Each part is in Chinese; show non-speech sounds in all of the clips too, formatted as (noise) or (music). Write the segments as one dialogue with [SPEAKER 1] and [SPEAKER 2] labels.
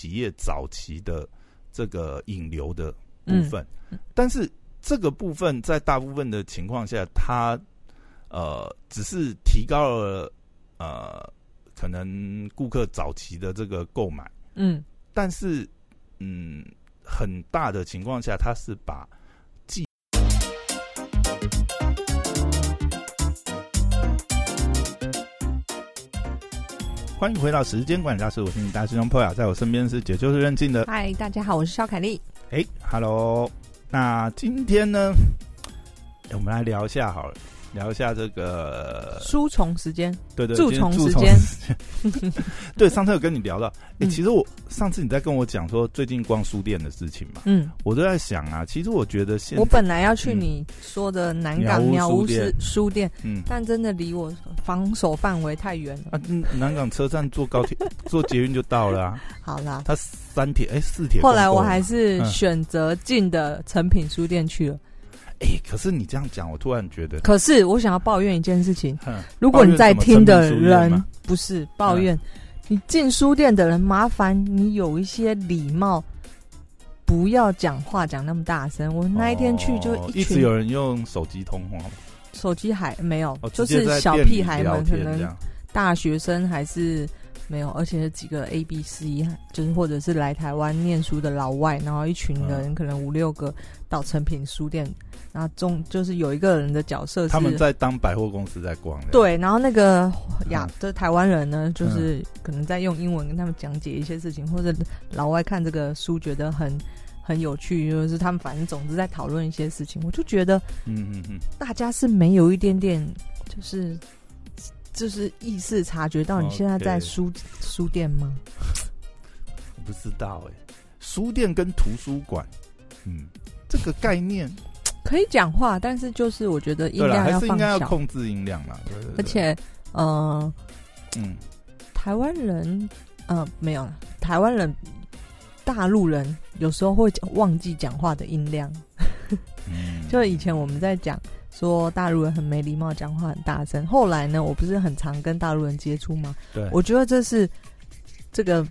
[SPEAKER 1] 企业早期的这个引流的部分，但是这个部分在大部分的情况下，它呃只是提高了呃可能顾客早期的这个购买，
[SPEAKER 2] 嗯，
[SPEAKER 1] 但是嗯很大的情况下，它是把欢迎回到时间管理大师，我是你大师兄 Poya，在我身边是解救是任静的。
[SPEAKER 2] 嗨，大家好，我是肖凯丽。
[SPEAKER 1] 哎，Hello，那今天呢，我们来聊一下好了。聊一下这个
[SPEAKER 2] 书虫时间，
[SPEAKER 1] 对对，
[SPEAKER 2] 蛀虫
[SPEAKER 1] 时
[SPEAKER 2] 间。(laughs)
[SPEAKER 1] 对，上次有跟你聊到，(laughs) 哎，其实我上次你在跟我讲说最近逛书店的事情嘛，
[SPEAKER 2] 嗯，
[SPEAKER 1] 我都在想啊，其实我觉得现
[SPEAKER 2] 我本来要去你说的南港鸟屋书书店，
[SPEAKER 1] 嗯，
[SPEAKER 2] 但真的离我防守范围太远了。啊，
[SPEAKER 1] 南港车站坐高铁 (laughs) 坐捷运就到了啊。
[SPEAKER 2] 好啦，
[SPEAKER 1] 它三铁哎四铁，
[SPEAKER 2] 后来我还是选择进的成品书店去了。
[SPEAKER 1] 哎，可是你这样讲，我突然觉得，
[SPEAKER 2] 可是我想要抱怨一件事情。如果你在听的人不是抱怨，你进书店的人，麻烦你有一些礼貌，不要讲话讲那么大声。我那一天去就
[SPEAKER 1] 一直有人用手机通话，
[SPEAKER 2] 手机还没有，就是小屁孩们可能大学生还是没有，而且是几个 A B C，就是或者是来台湾念书的老外，然后一群人可能五六个到成品书店。然后中就是有一个人的角色，
[SPEAKER 1] 他们在当百货公司在逛。
[SPEAKER 2] 对，然后那个呀，这台湾人呢，就是可能在用英文跟他们讲解一些事情，或者老外看这个书觉得很很有趣，就是他们反正总之在讨论一些事情。我就觉得，嗯嗯嗯，大家是没有一点点，就是就是意识察觉到你现在在书书店吗？
[SPEAKER 1] 我不知道哎，书店跟图书馆，嗯，这个概念。
[SPEAKER 2] 可以讲话，但是就是我觉得音量
[SPEAKER 1] 要放
[SPEAKER 2] 小，
[SPEAKER 1] 控制音量嘛。对对
[SPEAKER 2] 而且，呃，嗯，台湾人，呃，没有了。台湾人、大陆人有时候会忘记讲话的音量。嗯，(laughs) 就以前我们在讲说大陆人很没礼貌，讲话很大声。后来呢，我不是很常跟大陆人接触吗？
[SPEAKER 1] 对，
[SPEAKER 2] 我觉得这是这个。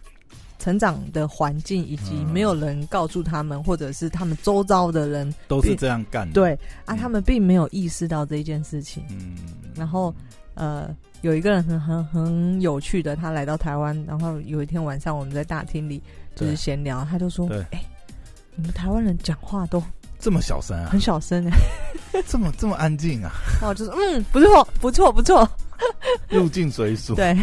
[SPEAKER 2] 成长的环境，以及没有人告诉他们，或者是他们周遭的人
[SPEAKER 1] 都是这样干的。
[SPEAKER 2] 对啊，他们并没有意识到这一件事情。嗯，然后呃，有一个人很很很有趣的，他来到台湾，然后有一天晚上我们在大厅里就是闲聊，他就说：“哎，你们台湾人讲话都
[SPEAKER 1] 这么小声啊？
[SPEAKER 2] 很小声哎，
[SPEAKER 1] 这么这么安静啊？”
[SPEAKER 2] 然 (laughs) 后就是嗯，不错，不错，不错，(laughs) (laughs)
[SPEAKER 1] 入境随俗。
[SPEAKER 2] 对。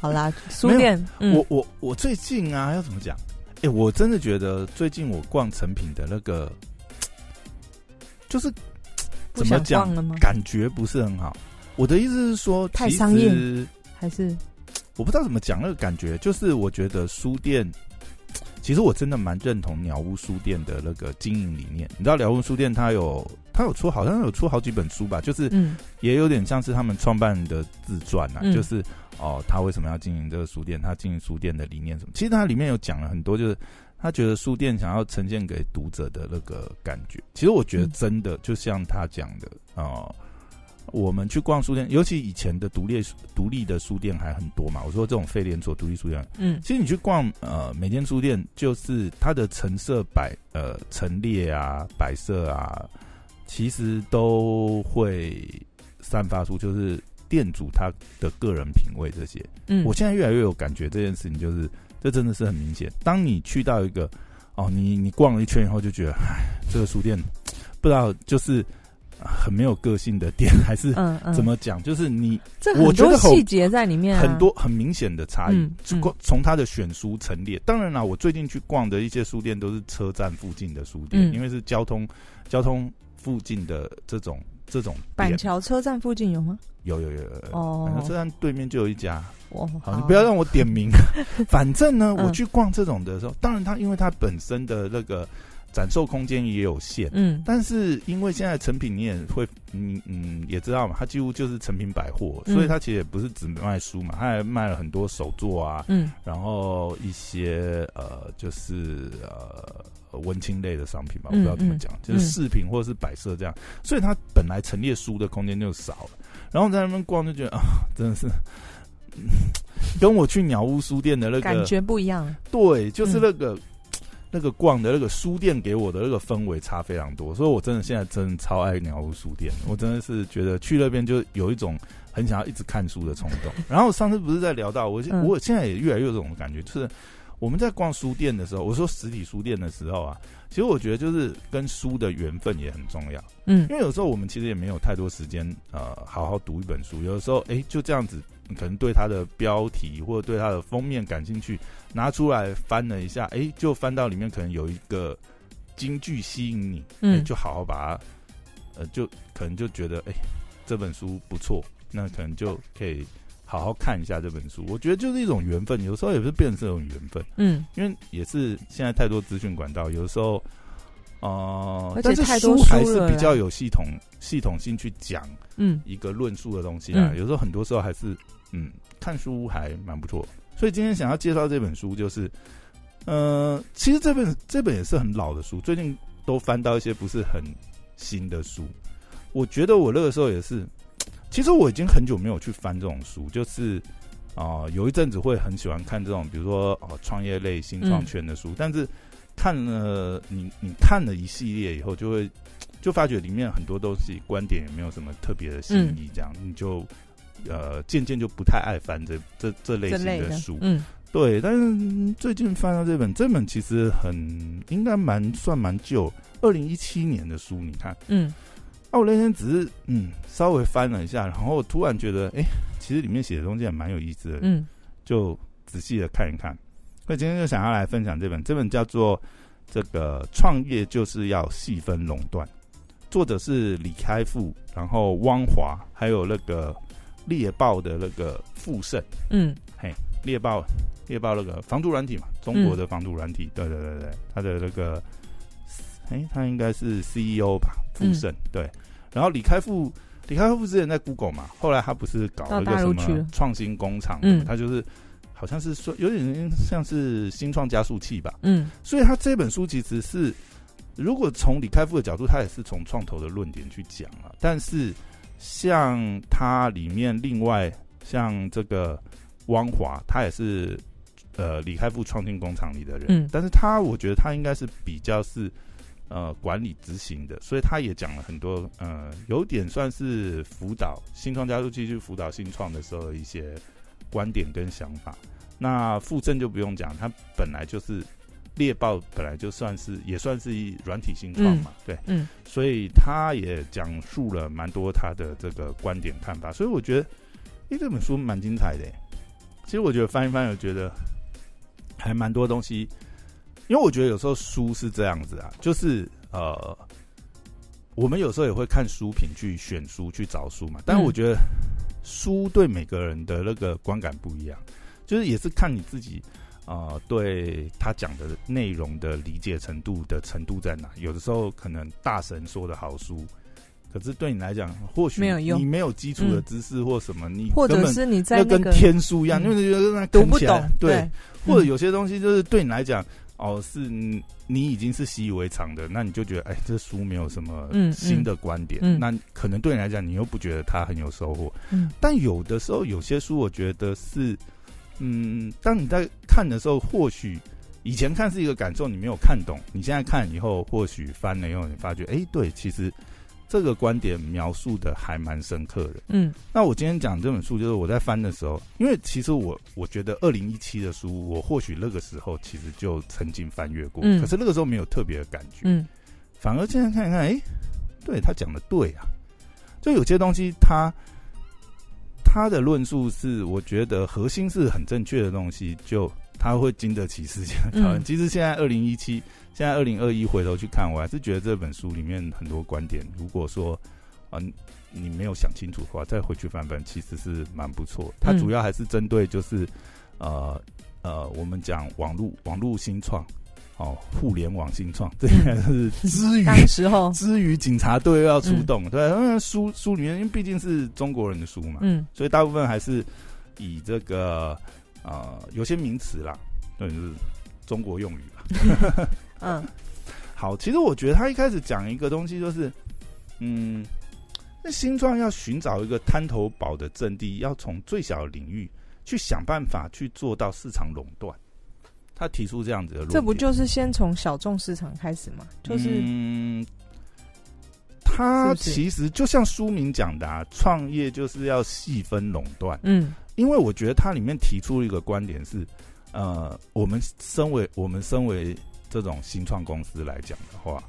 [SPEAKER 2] 好啦，书店。
[SPEAKER 1] 我我我最近啊，要怎么讲？哎，我真的觉得最近我逛成品的那个，就是 (tsk) 怎么讲感觉不是很好。我的意思是说，
[SPEAKER 2] 太商业还是
[SPEAKER 1] 我不知道怎么讲那个感觉。就是我觉得书店，其实我真的蛮认同鸟屋书店的那个经营理念。你知道鸟屋书店它有它有出好像有出好几本书吧？就是嗯，也有点像是他们创办的自传啊，就是。哦，他为什么要经营这个书店？他经营书店的理念什么？其实他里面有讲了很多，就是他觉得书店想要呈现给读者的那个感觉。其实我觉得真的就像他讲的哦，我们去逛书店，尤其以前的独立独立的书店还很多嘛。我说这种非连锁独立书店，嗯，其实你去逛呃每间书店，就是它的陈设摆呃陈列啊摆设啊，其实都会散发出就是。店主他的个人品味这些，嗯，我现在越来越有感觉，这件事情就是这真的是很明显。当你去到一个哦，你你逛了一圈以后，就觉得，哎，这个书店不知道就是很没有个性的店，(laughs) 还是怎么讲？就是你，我觉得
[SPEAKER 2] 细节在里面
[SPEAKER 1] 很多很明显的差异。从从他的选书陈列，当然了，我最近去逛的一些书店都是车站附近的书店，因为是交通交通附近的这种。这种
[SPEAKER 2] 板桥车站附近有吗？
[SPEAKER 1] 有有有有哦，板桥车站对面就有一家。好，你不要让我点名。(laughs) 反正呢，我去逛这种的时候，当然它因为它本身的那个展售空间也有限，嗯，但是因为现在成品你也会，嗯嗯，也知道嘛，它几乎就是成品百货，所以它其实也不是只卖书嘛，它还卖了很多手作啊，嗯，然后一些呃，就是呃。文青类的商品吧，我不知道怎么讲，就是饰品或者是摆设这样，所以它本来陈列书的空间就少了。然后在那边逛就觉得啊，真的是跟我去鸟屋书店的那个
[SPEAKER 2] 感觉不一样。
[SPEAKER 1] 对，就是那个。那个逛的那个书店给我的那个氛围差非常多，所以我真的现在真的超爱鸟屋书店。我真的是觉得去那边就有一种很想要一直看书的冲动。然后上次不是在聊到我，我现在也越来越有这种感觉，就是我们在逛书店的时候，我说实体书店的时候啊，其实我觉得就是跟书的缘分也很重要。嗯，因为有时候我们其实也没有太多时间呃好好读一本书，有的时候哎就这样子。可能对它的标题或者对它的封面感兴趣，拿出来翻了一下，哎，就翻到里面可能有一个京剧吸引你，嗯，就好好把它，呃，就可能就觉得，哎，这本书不错，那可能就可以好好看一下这本书。我觉得就是一种缘分，有时候也是变成这种缘分，嗯，因为也是现在太多资讯管道，有的时候，呃，但是书还是比较有系统系统性去讲，嗯，一个论述的东西啊，有时候很多时候还是。嗯，看书还蛮不错，所以今天想要介绍这本书，就是，呃，其实这本这本也是很老的书，最近都翻到一些不是很新的书。我觉得我那个时候也是，其实我已经很久没有去翻这种书，就是啊，有一阵子会很喜欢看这种，比如说哦，创业类、新创圈的书，但是看了你你看了一系列以后，就会就发觉里面很多东西观点也没有什么特别的新意，这样你就。呃，渐渐就不太爱翻这这这类型的书，嗯，对。但是最近翻到这本，这本其实很应该蛮算蛮旧，二零一七年的书，你看，嗯。那我那天只是嗯稍微翻了一下，然后突然觉得，哎，其实里面写的东西也蛮有意思的，嗯，就仔细的看一看。所以今天就想要来分享这本，这本叫做《这个创业就是要细分垄断》，作者是李开复，然后汪华，还有那个。猎豹的那个富盛，嗯，嘿，猎豹，猎豹那个防毒软体嘛，中国的防毒软体，对对对对，他的那个，哎，他应该是 CEO 吧，富盛，对。然后李开复，李开复之前在 Google 嘛，后来他不是搞了一个什么创新工厂，嗯，他就是好像是说有点像是新创加速器吧，嗯，所以他这本书其实是，如果从李开复的角度，他也是从创投的论点去讲了，但是。像它里面另外像这个汪华，他也是呃李开复创新工厂里的人，嗯，但是他我觉得他应该是比较是呃管理执行的，所以他也讲了很多呃有点算是辅导新创加速器去辅导新创的时候的一些观点跟想法。那傅正就不用讲，他本来就是。猎豹本来就算是也算是一软体新创嘛，对，嗯，所以他也讲述了蛮多他的这个观点看法，所以我觉得，哎，这本书蛮精彩的。其实我觉得翻一翻，我觉得还蛮多东西，因为我觉得有时候书是这样子啊，就是呃，我们有时候也会看书评去选书去找书嘛，但是我觉得书对每个人的那个观感不一样，就是也是看你自己。啊，对他讲的内容的理解程度的程度在哪？有的时候可能大神说的好书，可是对你来讲，或许没有用，你没有基础的知识或什么，你
[SPEAKER 2] 或者是你在
[SPEAKER 1] 跟天书一样，因为觉得
[SPEAKER 2] 读不懂，
[SPEAKER 1] 对，或者有些东西就是对你来讲，哦，是你已经是习以为常的，那你就觉得，哎，这书没有什么新的观点，那可能对你来讲，你又不觉得它很有收获。嗯，但有的时候有些书，我觉得是。嗯，当你在看的时候，或许以前看是一个感受，你没有看懂。你现在看以后，或许翻了以后，你发觉，哎，对，其实这个观点描述的还蛮深刻的。嗯，那我今天讲这本书，就是我在翻的时候，因为其实我我觉得二零一七的书，我或许那个时候其实就曾经翻阅过，可是那个时候没有特别的感觉。嗯，反而现在看一看，哎，对他讲的对啊，就有些东西他。他的论述是，我觉得核心是很正确的东西，就他会经得起时间讨论。其实现在二零一七，现在二零二一回头去看，我还是觉得这本书里面很多观点，如果说啊你没有想清楚的话，再回去翻翻，其实是蛮不错。它主要还是针对就是呃呃，我们讲网络网络新创。哦，互联网新创，这应该是之余
[SPEAKER 2] 时候 (laughs)
[SPEAKER 1] 之余，警察队又要出动，对，因为书书里面，因为毕竟是中国人的书嘛，嗯，所以大部分还是以这个呃有些名词啦，对就是中国用语吧。(laughs) 嗯，好，其实我觉得他一开始讲一个东西，就是嗯，那新创要寻找一个滩头堡的阵地，要从最小的领域。去想办法去做到市场垄断。他提出这样子的论，
[SPEAKER 2] 这不就是先从小众市场开始吗？就是
[SPEAKER 1] 嗯，他其实就像书名讲的、啊，创业就是要细分垄断。
[SPEAKER 2] 嗯
[SPEAKER 1] 因为我觉得它里面提出一个观点是，呃，我们身为我们身为这种新创公司来讲的话，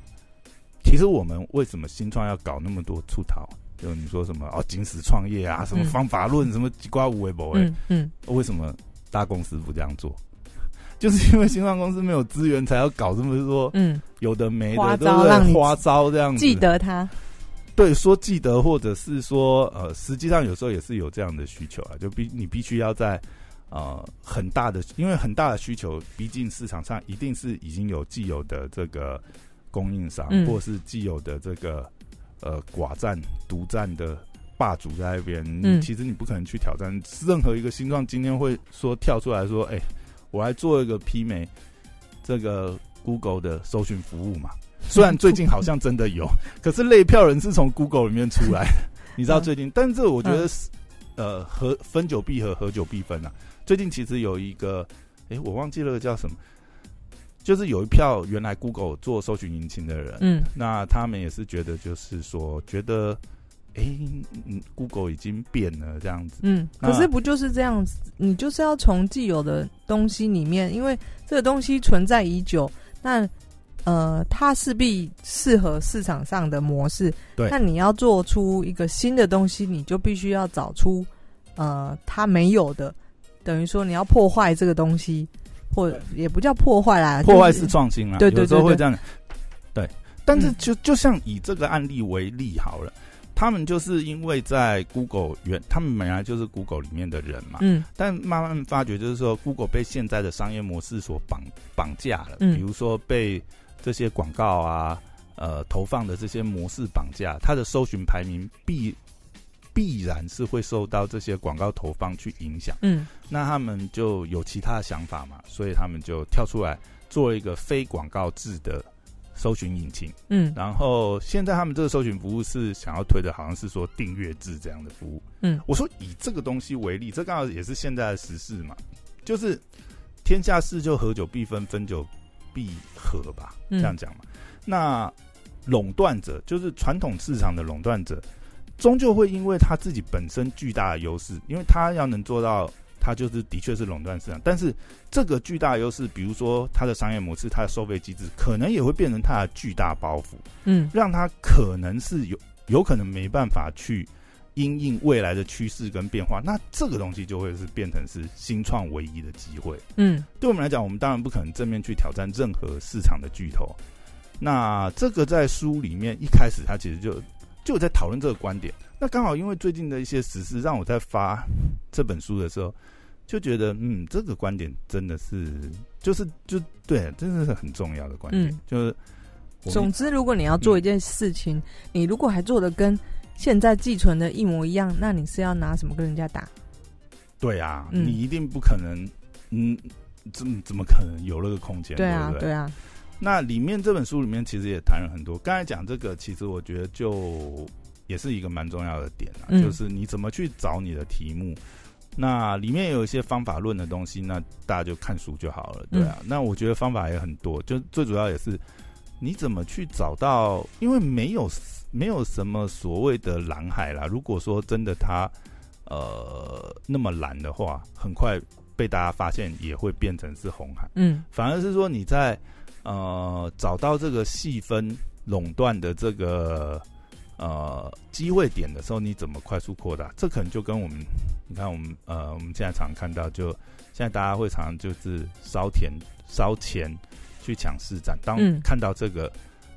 [SPEAKER 1] 其实我们为什么新创要搞那么多出逃？就你说什么哦，紧死创业啊，什么
[SPEAKER 2] 嗯
[SPEAKER 1] 方法论，什么鸡瓜无为不为，
[SPEAKER 2] 嗯嗯
[SPEAKER 1] 为什么大公司不这样做？(laughs) 就是因为新创公司没有资源，才要搞这么多
[SPEAKER 2] 嗯，
[SPEAKER 1] 有的没
[SPEAKER 2] 花
[SPEAKER 1] 的，对不对？花招这样子，
[SPEAKER 2] 记得他。
[SPEAKER 1] 对，说记得，或者是说，呃，实际上有时候也是有这样的需求啊，就必你必须要在呃很大的，因为很大的需求，毕竟市场上一定是已经有既有的这个供应商，
[SPEAKER 2] 嗯
[SPEAKER 1] 或是既有的这个呃寡占、独占的霸主在那边，
[SPEAKER 2] 嗯
[SPEAKER 1] 其实你不可能去挑战任何一个新创，今天会说跳出来说，哎、我还做一个媲美这个 Google 的搜寻服务嘛。虽然最近好像真的有，(laughs) 可是类票人是从 Google 里面出来。的，(laughs) 你知道
[SPEAKER 2] 嗯
[SPEAKER 1] 最近，但是这我觉得是、呃合分久必合，合久必分啊。最近其实有一个，哎，我忘记了叫什么，就是有一票原来 Google 做搜寻引擎的人，
[SPEAKER 2] 嗯。
[SPEAKER 1] 那他们也是觉得就是说，觉得诶，嗯，Google 已经变了这样子，
[SPEAKER 2] 嗯，可是不就是这样子？你就是要从既有的东西里面，因为这个东西存在已久，那呃，它势必适合市场上的模式。
[SPEAKER 1] 对
[SPEAKER 2] 那你要做出一个新的东西，你就必须要找出呃它没有的，等于说你要破坏这个东西，或也不叫破坏啦，
[SPEAKER 1] 破坏
[SPEAKER 2] 是
[SPEAKER 1] 创新啦，
[SPEAKER 2] 对对
[SPEAKER 1] 有时候
[SPEAKER 2] 对对
[SPEAKER 1] 会这样。对，但是
[SPEAKER 2] 嗯
[SPEAKER 1] 就就像以这个案例为例好了，他们就是因为在 Google 原，他们本来就是 Google 里面的人嘛，
[SPEAKER 2] 嗯。
[SPEAKER 1] 但慢慢发觉就是说，Google 被现在的商业模式所绑绑架了，
[SPEAKER 2] 嗯。
[SPEAKER 1] 比如说被这些广告啊，呃，投放的这些模式绑架，它的搜寻排名必必然是会受到这些广告投放去影响。
[SPEAKER 2] 嗯。
[SPEAKER 1] 那他们就有其他的想法嘛，所以他们就跳出来做一个非广告制的搜寻引擎。
[SPEAKER 2] 嗯
[SPEAKER 1] 然后现在他们这个搜寻服务是想要推的，好像是说订阅制这样的服务。
[SPEAKER 2] 嗯
[SPEAKER 1] 我说以这个东西为例，这刚好也是现在的时事嘛，就是天下事就合久必分，分久必合吧，这
[SPEAKER 2] 嗯
[SPEAKER 1] 样讲嘛。那垄断者就是传统市场的垄断者，终究会因为他自己本身巨大的优势，因为他要能做到，他就是的确是垄断市场。但是这个巨大的优势，比如说它的商业模式、它的收费机制，可能也会变成它的巨大包袱。
[SPEAKER 2] 嗯
[SPEAKER 1] 让它可能是有有可能没办法去因应未来的趋势跟变化，那这个东西就会是变成是新创唯一的机会。
[SPEAKER 2] 嗯
[SPEAKER 1] 对我们来讲，我们当然不可能正面去挑战任何市场的巨头。那这个在书里面一开始他其实就就有在讨论这个观点。那刚好因为最近的一些实事，让我在发这本书的时候，就觉得嗯，这个观点真的是就是就对，真的是很重要的观点，
[SPEAKER 2] 嗯
[SPEAKER 1] 就是
[SPEAKER 2] 总之，如果你要做一件事情，你如果还做的跟现在寄存的一模一样，那你是要拿什么跟人家打？
[SPEAKER 1] 对啊，
[SPEAKER 2] 嗯
[SPEAKER 1] 你一定不可能，嗯，怎么怎么可能有那个空间？
[SPEAKER 2] 对啊
[SPEAKER 1] 不，对？
[SPEAKER 2] 对啊，
[SPEAKER 1] 那里面这本书里面其实也谈了很多，刚才讲这个，其实我觉得就也是一个蛮重要的点啊，
[SPEAKER 2] 嗯
[SPEAKER 1] 就是你怎么去找你的题目。那里面有一些方法论的东西，那大家就看书就好了，对啊。
[SPEAKER 2] 嗯
[SPEAKER 1] 那我觉得方法也很多，就最主要也是你怎么去找到，因为没有没有什么所谓的蓝海啦。如果说真的它呃那么蓝的话，很快被大家发现，也会变成是红海。
[SPEAKER 2] 嗯
[SPEAKER 1] 反而是说你在呃找到这个细分垄断的这个呃机会点的时候，你怎么快速扩大？这可能就跟我们你看我们呃我们现在常看到，就现在大家会常常就是烧钱烧钱去抢市场，当
[SPEAKER 2] 嗯
[SPEAKER 1] 看到这个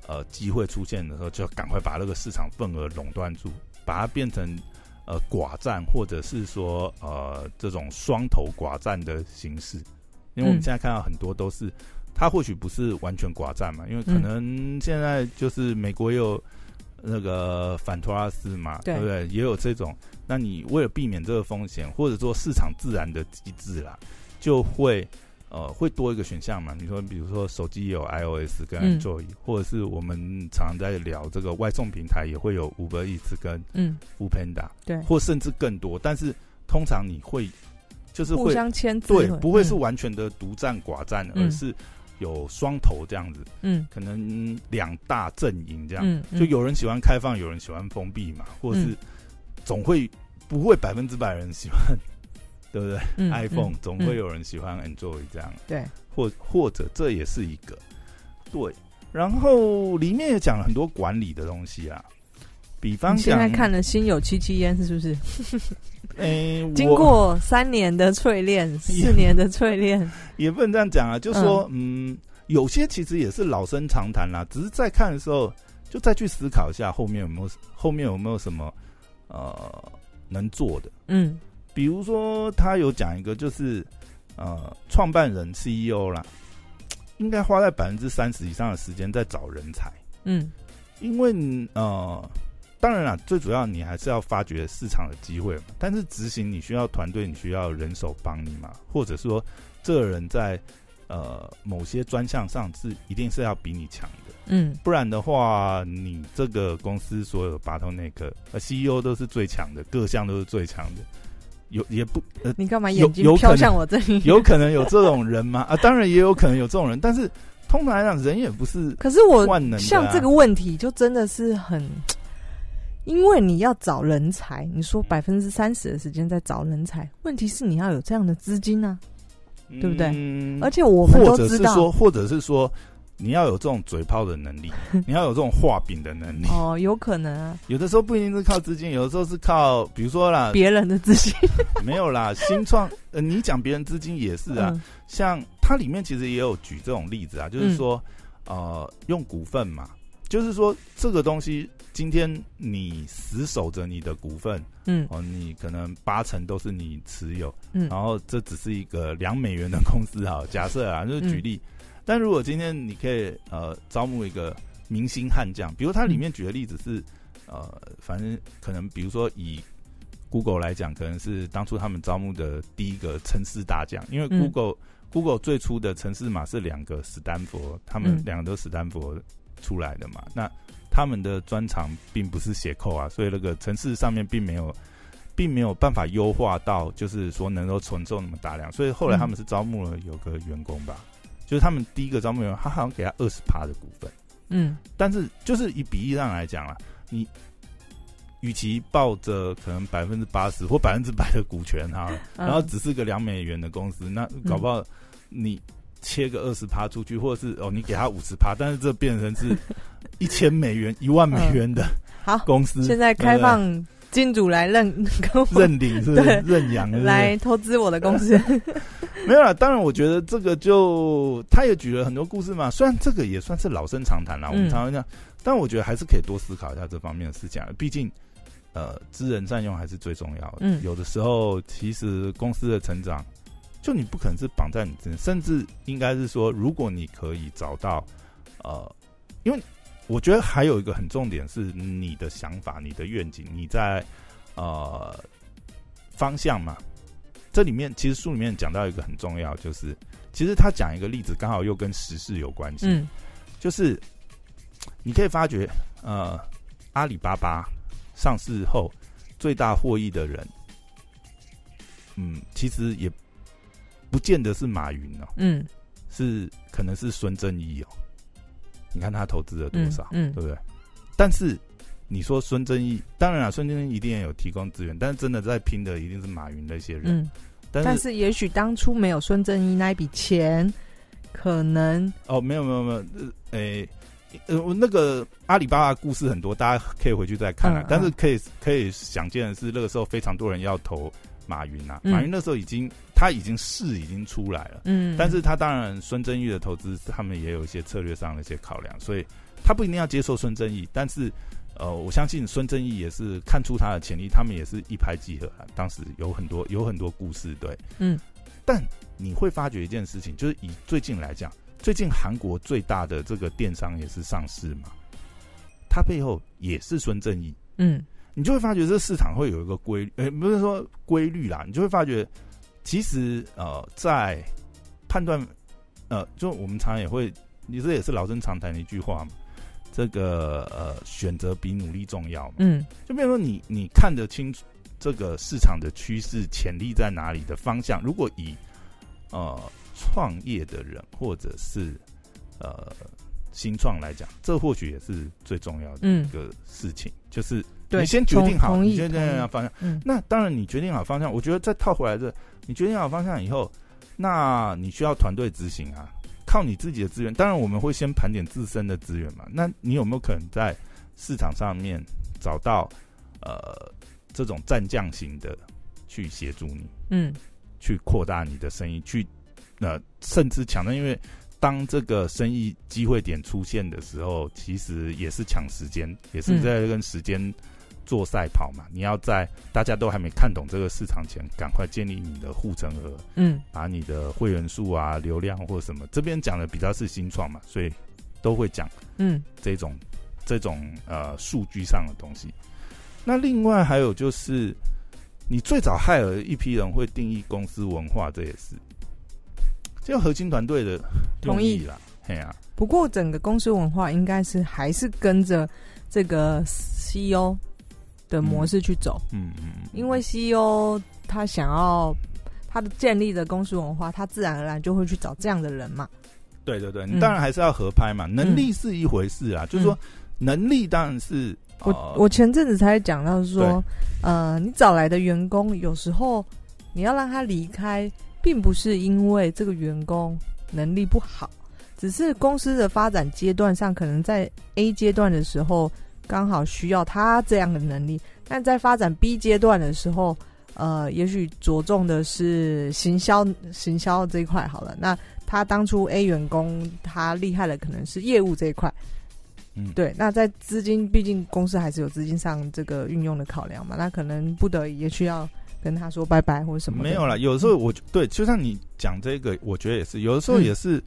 [SPEAKER 1] 呃机会出现的时候，就赶快把那个市场份额垄断住，把它变成。呃，寡占或者是说呃这种双头寡占的形式，因为我们
[SPEAKER 2] 嗯
[SPEAKER 1] 现在看到很多都是，它或许不是完全寡占嘛，因为可
[SPEAKER 2] 嗯
[SPEAKER 1] 能现在就是美国也有那个反托拉斯嘛，
[SPEAKER 2] 对
[SPEAKER 1] 对不对？也有这种，那你为了避免这个风险，或者说市场自然的机制啦，就会呃会多一个选项嘛。你说，比如说手机也有 iOS 跟
[SPEAKER 2] 嗯
[SPEAKER 1] Android，、或者是我们常常在聊这个外送平台也会有 Uber Eats 跟
[SPEAKER 2] 嗯
[SPEAKER 1] ，f o o Panda，
[SPEAKER 2] 对，
[SPEAKER 1] 或甚至更多，但是通常你会就是
[SPEAKER 2] 互
[SPEAKER 1] 会
[SPEAKER 2] 相牵制，
[SPEAKER 1] 对，不会是
[SPEAKER 2] 嗯
[SPEAKER 1] 完全的独占寡占，
[SPEAKER 2] 嗯
[SPEAKER 1] 而是有双头这样子，
[SPEAKER 2] 嗯。
[SPEAKER 1] 可能两大阵营这样，
[SPEAKER 2] 嗯，嗯。
[SPEAKER 1] 就有人喜欢开放，有人喜欢封闭嘛，或是
[SPEAKER 2] 嗯。
[SPEAKER 1] 总会不会百分之百人喜欢，(laughs) 对不对、
[SPEAKER 2] 嗯
[SPEAKER 1] i p h o n e
[SPEAKER 2] 嗯
[SPEAKER 1] 总会有人喜欢 Android 这样，
[SPEAKER 2] 对，
[SPEAKER 1] 或或者这也是一个。对，然后里面也讲了很多管理的东西啊，比方
[SPEAKER 2] 讲现，在看了心有戚戚焉是不是？(laughs)
[SPEAKER 1] 诶，(laughs)
[SPEAKER 2] 经过三年的淬炼，四 (laughs) 年的淬炼，
[SPEAKER 1] 也不能这样讲啊，就说嗯。有些其实也是老生常谈啦，只是在看的时候就再去思考一下后面有没有后面有没有什么呃能做的。
[SPEAKER 2] 嗯。
[SPEAKER 1] 比如说，他有讲一个，就是呃，创办人 CEO 啦，应该花在百分之三十以上的时间在找人才，
[SPEAKER 2] 嗯。
[SPEAKER 1] 因为呃，当然啦，最主要你还是要发掘市场的机会嘛。但是执行你需要团队，你需要人手帮你嘛，或者说这个人在呃某些专项上是一定是要比你强的，
[SPEAKER 2] 嗯
[SPEAKER 1] 不然的话，你这个公司所有拔头那个呃 CEO 都是最强的，各项都是最强的，有也不呃
[SPEAKER 2] 你干嘛眼睛飘向我这里？(laughs)
[SPEAKER 1] 有可能有这种人吗？啊，当然也有可能有这种人，但是通常来讲，人也不是
[SPEAKER 2] 可是我。像这个问题，就真的是很，因为你要找人才，你说百分之三十的时间在找人才，问题是你要有这样的资金啊，对不对？
[SPEAKER 1] 嗯
[SPEAKER 2] 而且我们
[SPEAKER 1] 或
[SPEAKER 2] 都知道
[SPEAKER 1] 者是说，或者是说，你要有这种嘴炮的能力，(laughs) 你要有这种画饼的能力。
[SPEAKER 2] 哦，有可能啊，
[SPEAKER 1] 有的时候不一定是靠资金，有的时候是靠，比如说啦，
[SPEAKER 2] 别人的资金。(laughs)
[SPEAKER 1] 没有啦，新创，呃，你讲别人资金也是啊，
[SPEAKER 2] 嗯。
[SPEAKER 1] 像它里面其实也有举这种例子啊，就是说，呃，用股份嘛，就是说这个东西，今天你死守着你的股份，
[SPEAKER 2] 嗯。
[SPEAKER 1] 哦，你可能八成都是你持有，
[SPEAKER 2] 嗯。
[SPEAKER 1] 然后这只是一个两美元的公司啊，(laughs) 假设啊，就是举例。但如果今天你可以呃招募一个明星悍将，比如它里面举的例子是呃，反正可能比如说以 Google 来讲，可能是当初他们招募的第一个城市大将，因为
[SPEAKER 2] 嗯。
[SPEAKER 1] Google、Google 最初的城市码是两个史丹佛，他们
[SPEAKER 2] 嗯。
[SPEAKER 1] 两个都史丹佛出来的嘛，那他们的专长并不是写扣啊，所以那个城市上面并没有。并没有办法优化到，就是说能够承受那么大量，所以后来他们是招募了有个员工吧，就是他们第一个招募员，他好像给他二十趴的股份，
[SPEAKER 2] 嗯。
[SPEAKER 1] 但是就是以比例上来讲啊，你与其抱着可能百分之八十或百分之百的股权哈，
[SPEAKER 2] 嗯。
[SPEAKER 1] 然后只是个两美元的公司，那搞不好你切个二十趴出去，或者是哦你给他五十趴，但是这变成是一千美元、一万美元的
[SPEAKER 2] 好，
[SPEAKER 1] 公司，
[SPEAKER 2] 现在开放金主来认跟我
[SPEAKER 1] 认领是认养
[SPEAKER 2] 来投资我的公司，(laughs)
[SPEAKER 1] 没有啦，当然，我觉得这个就他也举了很多故事嘛。虽然这个也算是老生常谈啦，我们
[SPEAKER 2] 嗯
[SPEAKER 1] 常常讲，但我觉得还是可以多思考一下这方面的事情啊。毕竟，呃，知人善用还是最重要的。
[SPEAKER 2] 嗯
[SPEAKER 1] 有的时候，其实公司的成长，就你不可能是绑在你身上，甚至应该是说，如果你可以找到，呃，因为我觉得还有一个很重点是你的想法、你的愿景，你在呃方向嘛。这里面其实书里面讲到一个很重要，就是其实他讲一个例子，刚好又跟时事有关系。
[SPEAKER 2] 嗯
[SPEAKER 1] 就是你可以发觉，呃，阿里巴巴上市后最大获益的人，嗯，其实也不见得是马云哦，
[SPEAKER 2] 嗯
[SPEAKER 1] 是可能是孙正义哦。你看他投资了多
[SPEAKER 2] 嗯
[SPEAKER 1] 少，
[SPEAKER 2] 嗯
[SPEAKER 1] 对不对？但是你说孙正义，当然了，孙正义一定也有提供资源，但是真的在拼的一定是马云那些人。
[SPEAKER 2] 嗯，
[SPEAKER 1] 但是
[SPEAKER 2] 但是也许当初没有孙正义那一笔钱，可能
[SPEAKER 1] 哦，没有没有没有，呃，诶，呃，我那个阿里巴巴故事很多，大家可以回去再看啊。
[SPEAKER 2] 嗯嗯
[SPEAKER 1] 但是可以可以想见的是，那个时候非常多人要投马云啊。
[SPEAKER 2] 嗯
[SPEAKER 1] 马云那时候已经他已经势已经出来了，
[SPEAKER 2] 嗯，
[SPEAKER 1] 但是他当然孙正义的投资，他们也有一些策略上的一些考量，所以他不一定要接受孙正义，但是。呃，我相信孙正义也是看出他的潜力，他们也是一拍即合啊。当时有很多有很多故事，对，
[SPEAKER 2] 嗯，
[SPEAKER 1] 但你会发觉一件事情，就是以最近来讲，最近韩国最大的这个电商也是上市嘛，它背后也是孙正义，
[SPEAKER 2] 嗯。
[SPEAKER 1] 你就会发觉这市场会有一个规律，呃，不是说规律啦，你就会发觉，其实呃，在判断，呃，就我们常常也会，你这也是老生常谈的一句话嘛，这个呃，选择比努力重要嘛，
[SPEAKER 2] 嗯。
[SPEAKER 1] 就比如说你你看得清楚这个市场的趋势潜力在哪里的方向。如果以呃创业的人或者是呃新创来讲，这或许也是最重要的一个事情，就是你先决定好，你决定好方向。嗯，那当然你决定好方向，我觉得再套回来这，你决定好方向以后，那你需要团队执行啊，靠你自己的资源。当然我们会先盘点自身的资源嘛，那你有没有可能在市场上面找到呃这种战将型的去协助你？嗯，去扩大你的生意，去呃甚至抢的，因为。当这个生意机会点出现的时候，其实也是抢时间，也是在跟时间做赛跑嘛。你要在大家都还没看懂这个市场前，赶快建立你的护城河，嗯，把你的会员数啊、流量或什么，这边讲的比较是新创嘛，所以都会讲，嗯，这种这种呃数据上的东西。那另外还有就是，你最早害了一批人会定义公司文化，这也是。这个核心团队的
[SPEAKER 2] 同意
[SPEAKER 1] 啦，嘿啊。
[SPEAKER 2] 不过整个公司文化应该是还是跟着这个 CEO 的模式去走，嗯嗯。因为 CEO 他想要他的建立的公司文化，他自然而然就会去找这样的人嘛。
[SPEAKER 1] 对对对，你当然还是要合拍嘛。能力是一回事啊，就是说能力当然是。
[SPEAKER 2] 我我前阵子才讲到说，呃，你找来的员工有时候你要让他离开。并不是因为这个员工能力不好，只是公司的发展阶段上，可能在 A 阶段的时候刚好需要他这样的能力，但在发展 B 阶段的时候，呃，也许着重的是行销行销这一块好了。那他当初 A 员工他厉害的可能是业务这一块，嗯，对。那在资金，毕竟公司还是有资金上这个运用的考量嘛，那可能不得已也需要。跟他说拜拜或者什么？
[SPEAKER 1] 没有了。有时候我对，就像你讲这个，我觉得也是。有的时候也是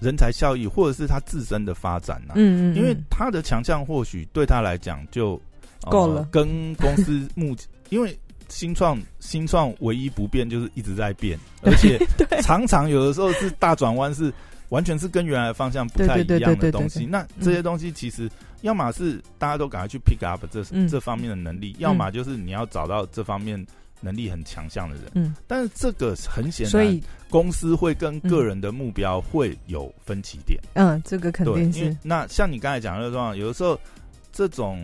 [SPEAKER 1] 人才效益，或者是他自身的发展呐。嗯嗯。因为他的强项或许对他来讲就
[SPEAKER 2] 够了。
[SPEAKER 1] 跟公司目，因为新创 (laughs) 新创唯一不变就是一直在变，(laughs) 而且常常有的时候是大转弯，是完全是跟原来的方向不太一样的东西。那这些东西其实要么是大家都赶快去 pick up 这这方面的能力，要么就是你要找到这方面。能力很强项的人，嗯，但是这个很显然，所以公司会跟个人的目标会有分歧点，
[SPEAKER 2] 嗯，这个肯定是。
[SPEAKER 1] 那像你刚才讲的状况，有的时候这种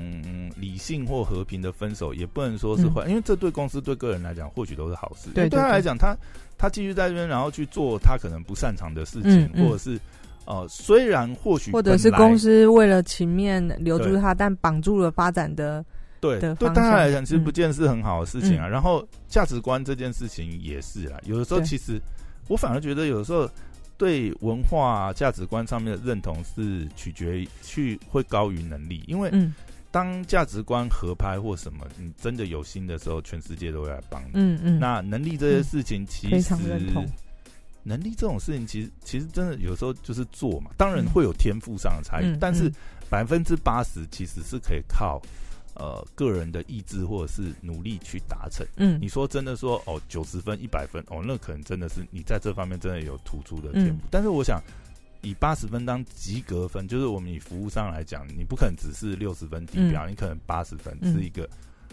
[SPEAKER 1] 理性或和平的分手也不能说是坏，因为这对公司对个人来讲或许都是好事。对他来讲，他他继续在这边，然后去做他可能不擅长的事情，或者是呃，虽然或许
[SPEAKER 2] 或者是公司为了情面留住他，但绑住了发展的。
[SPEAKER 1] 对，对大家来讲，其实不见是很好的事情啊。然后价值观这件事情也是啊。有的时候，其实我反而觉得，有的时候对文化价值观上面的认同是取决于去会高于能力。因为当价值观合拍或什么，你真的有心的时候，全世界都会来帮你。嗯嗯。那能力这些事情，其实能力这种事情，其实其实真的有时候就是做嘛。当然会有天赋上的差异，但是百分之八十其实是可以靠。呃，个人的意志或者是努力去达成。嗯，你说真的说哦，九十分、一百分哦，那可能真的是你在这方面真的有突出的天赋。但是我想，以八十分当及格分，就是我们以服务上来讲，你不可能只是六十分低标，你可能八十分是一个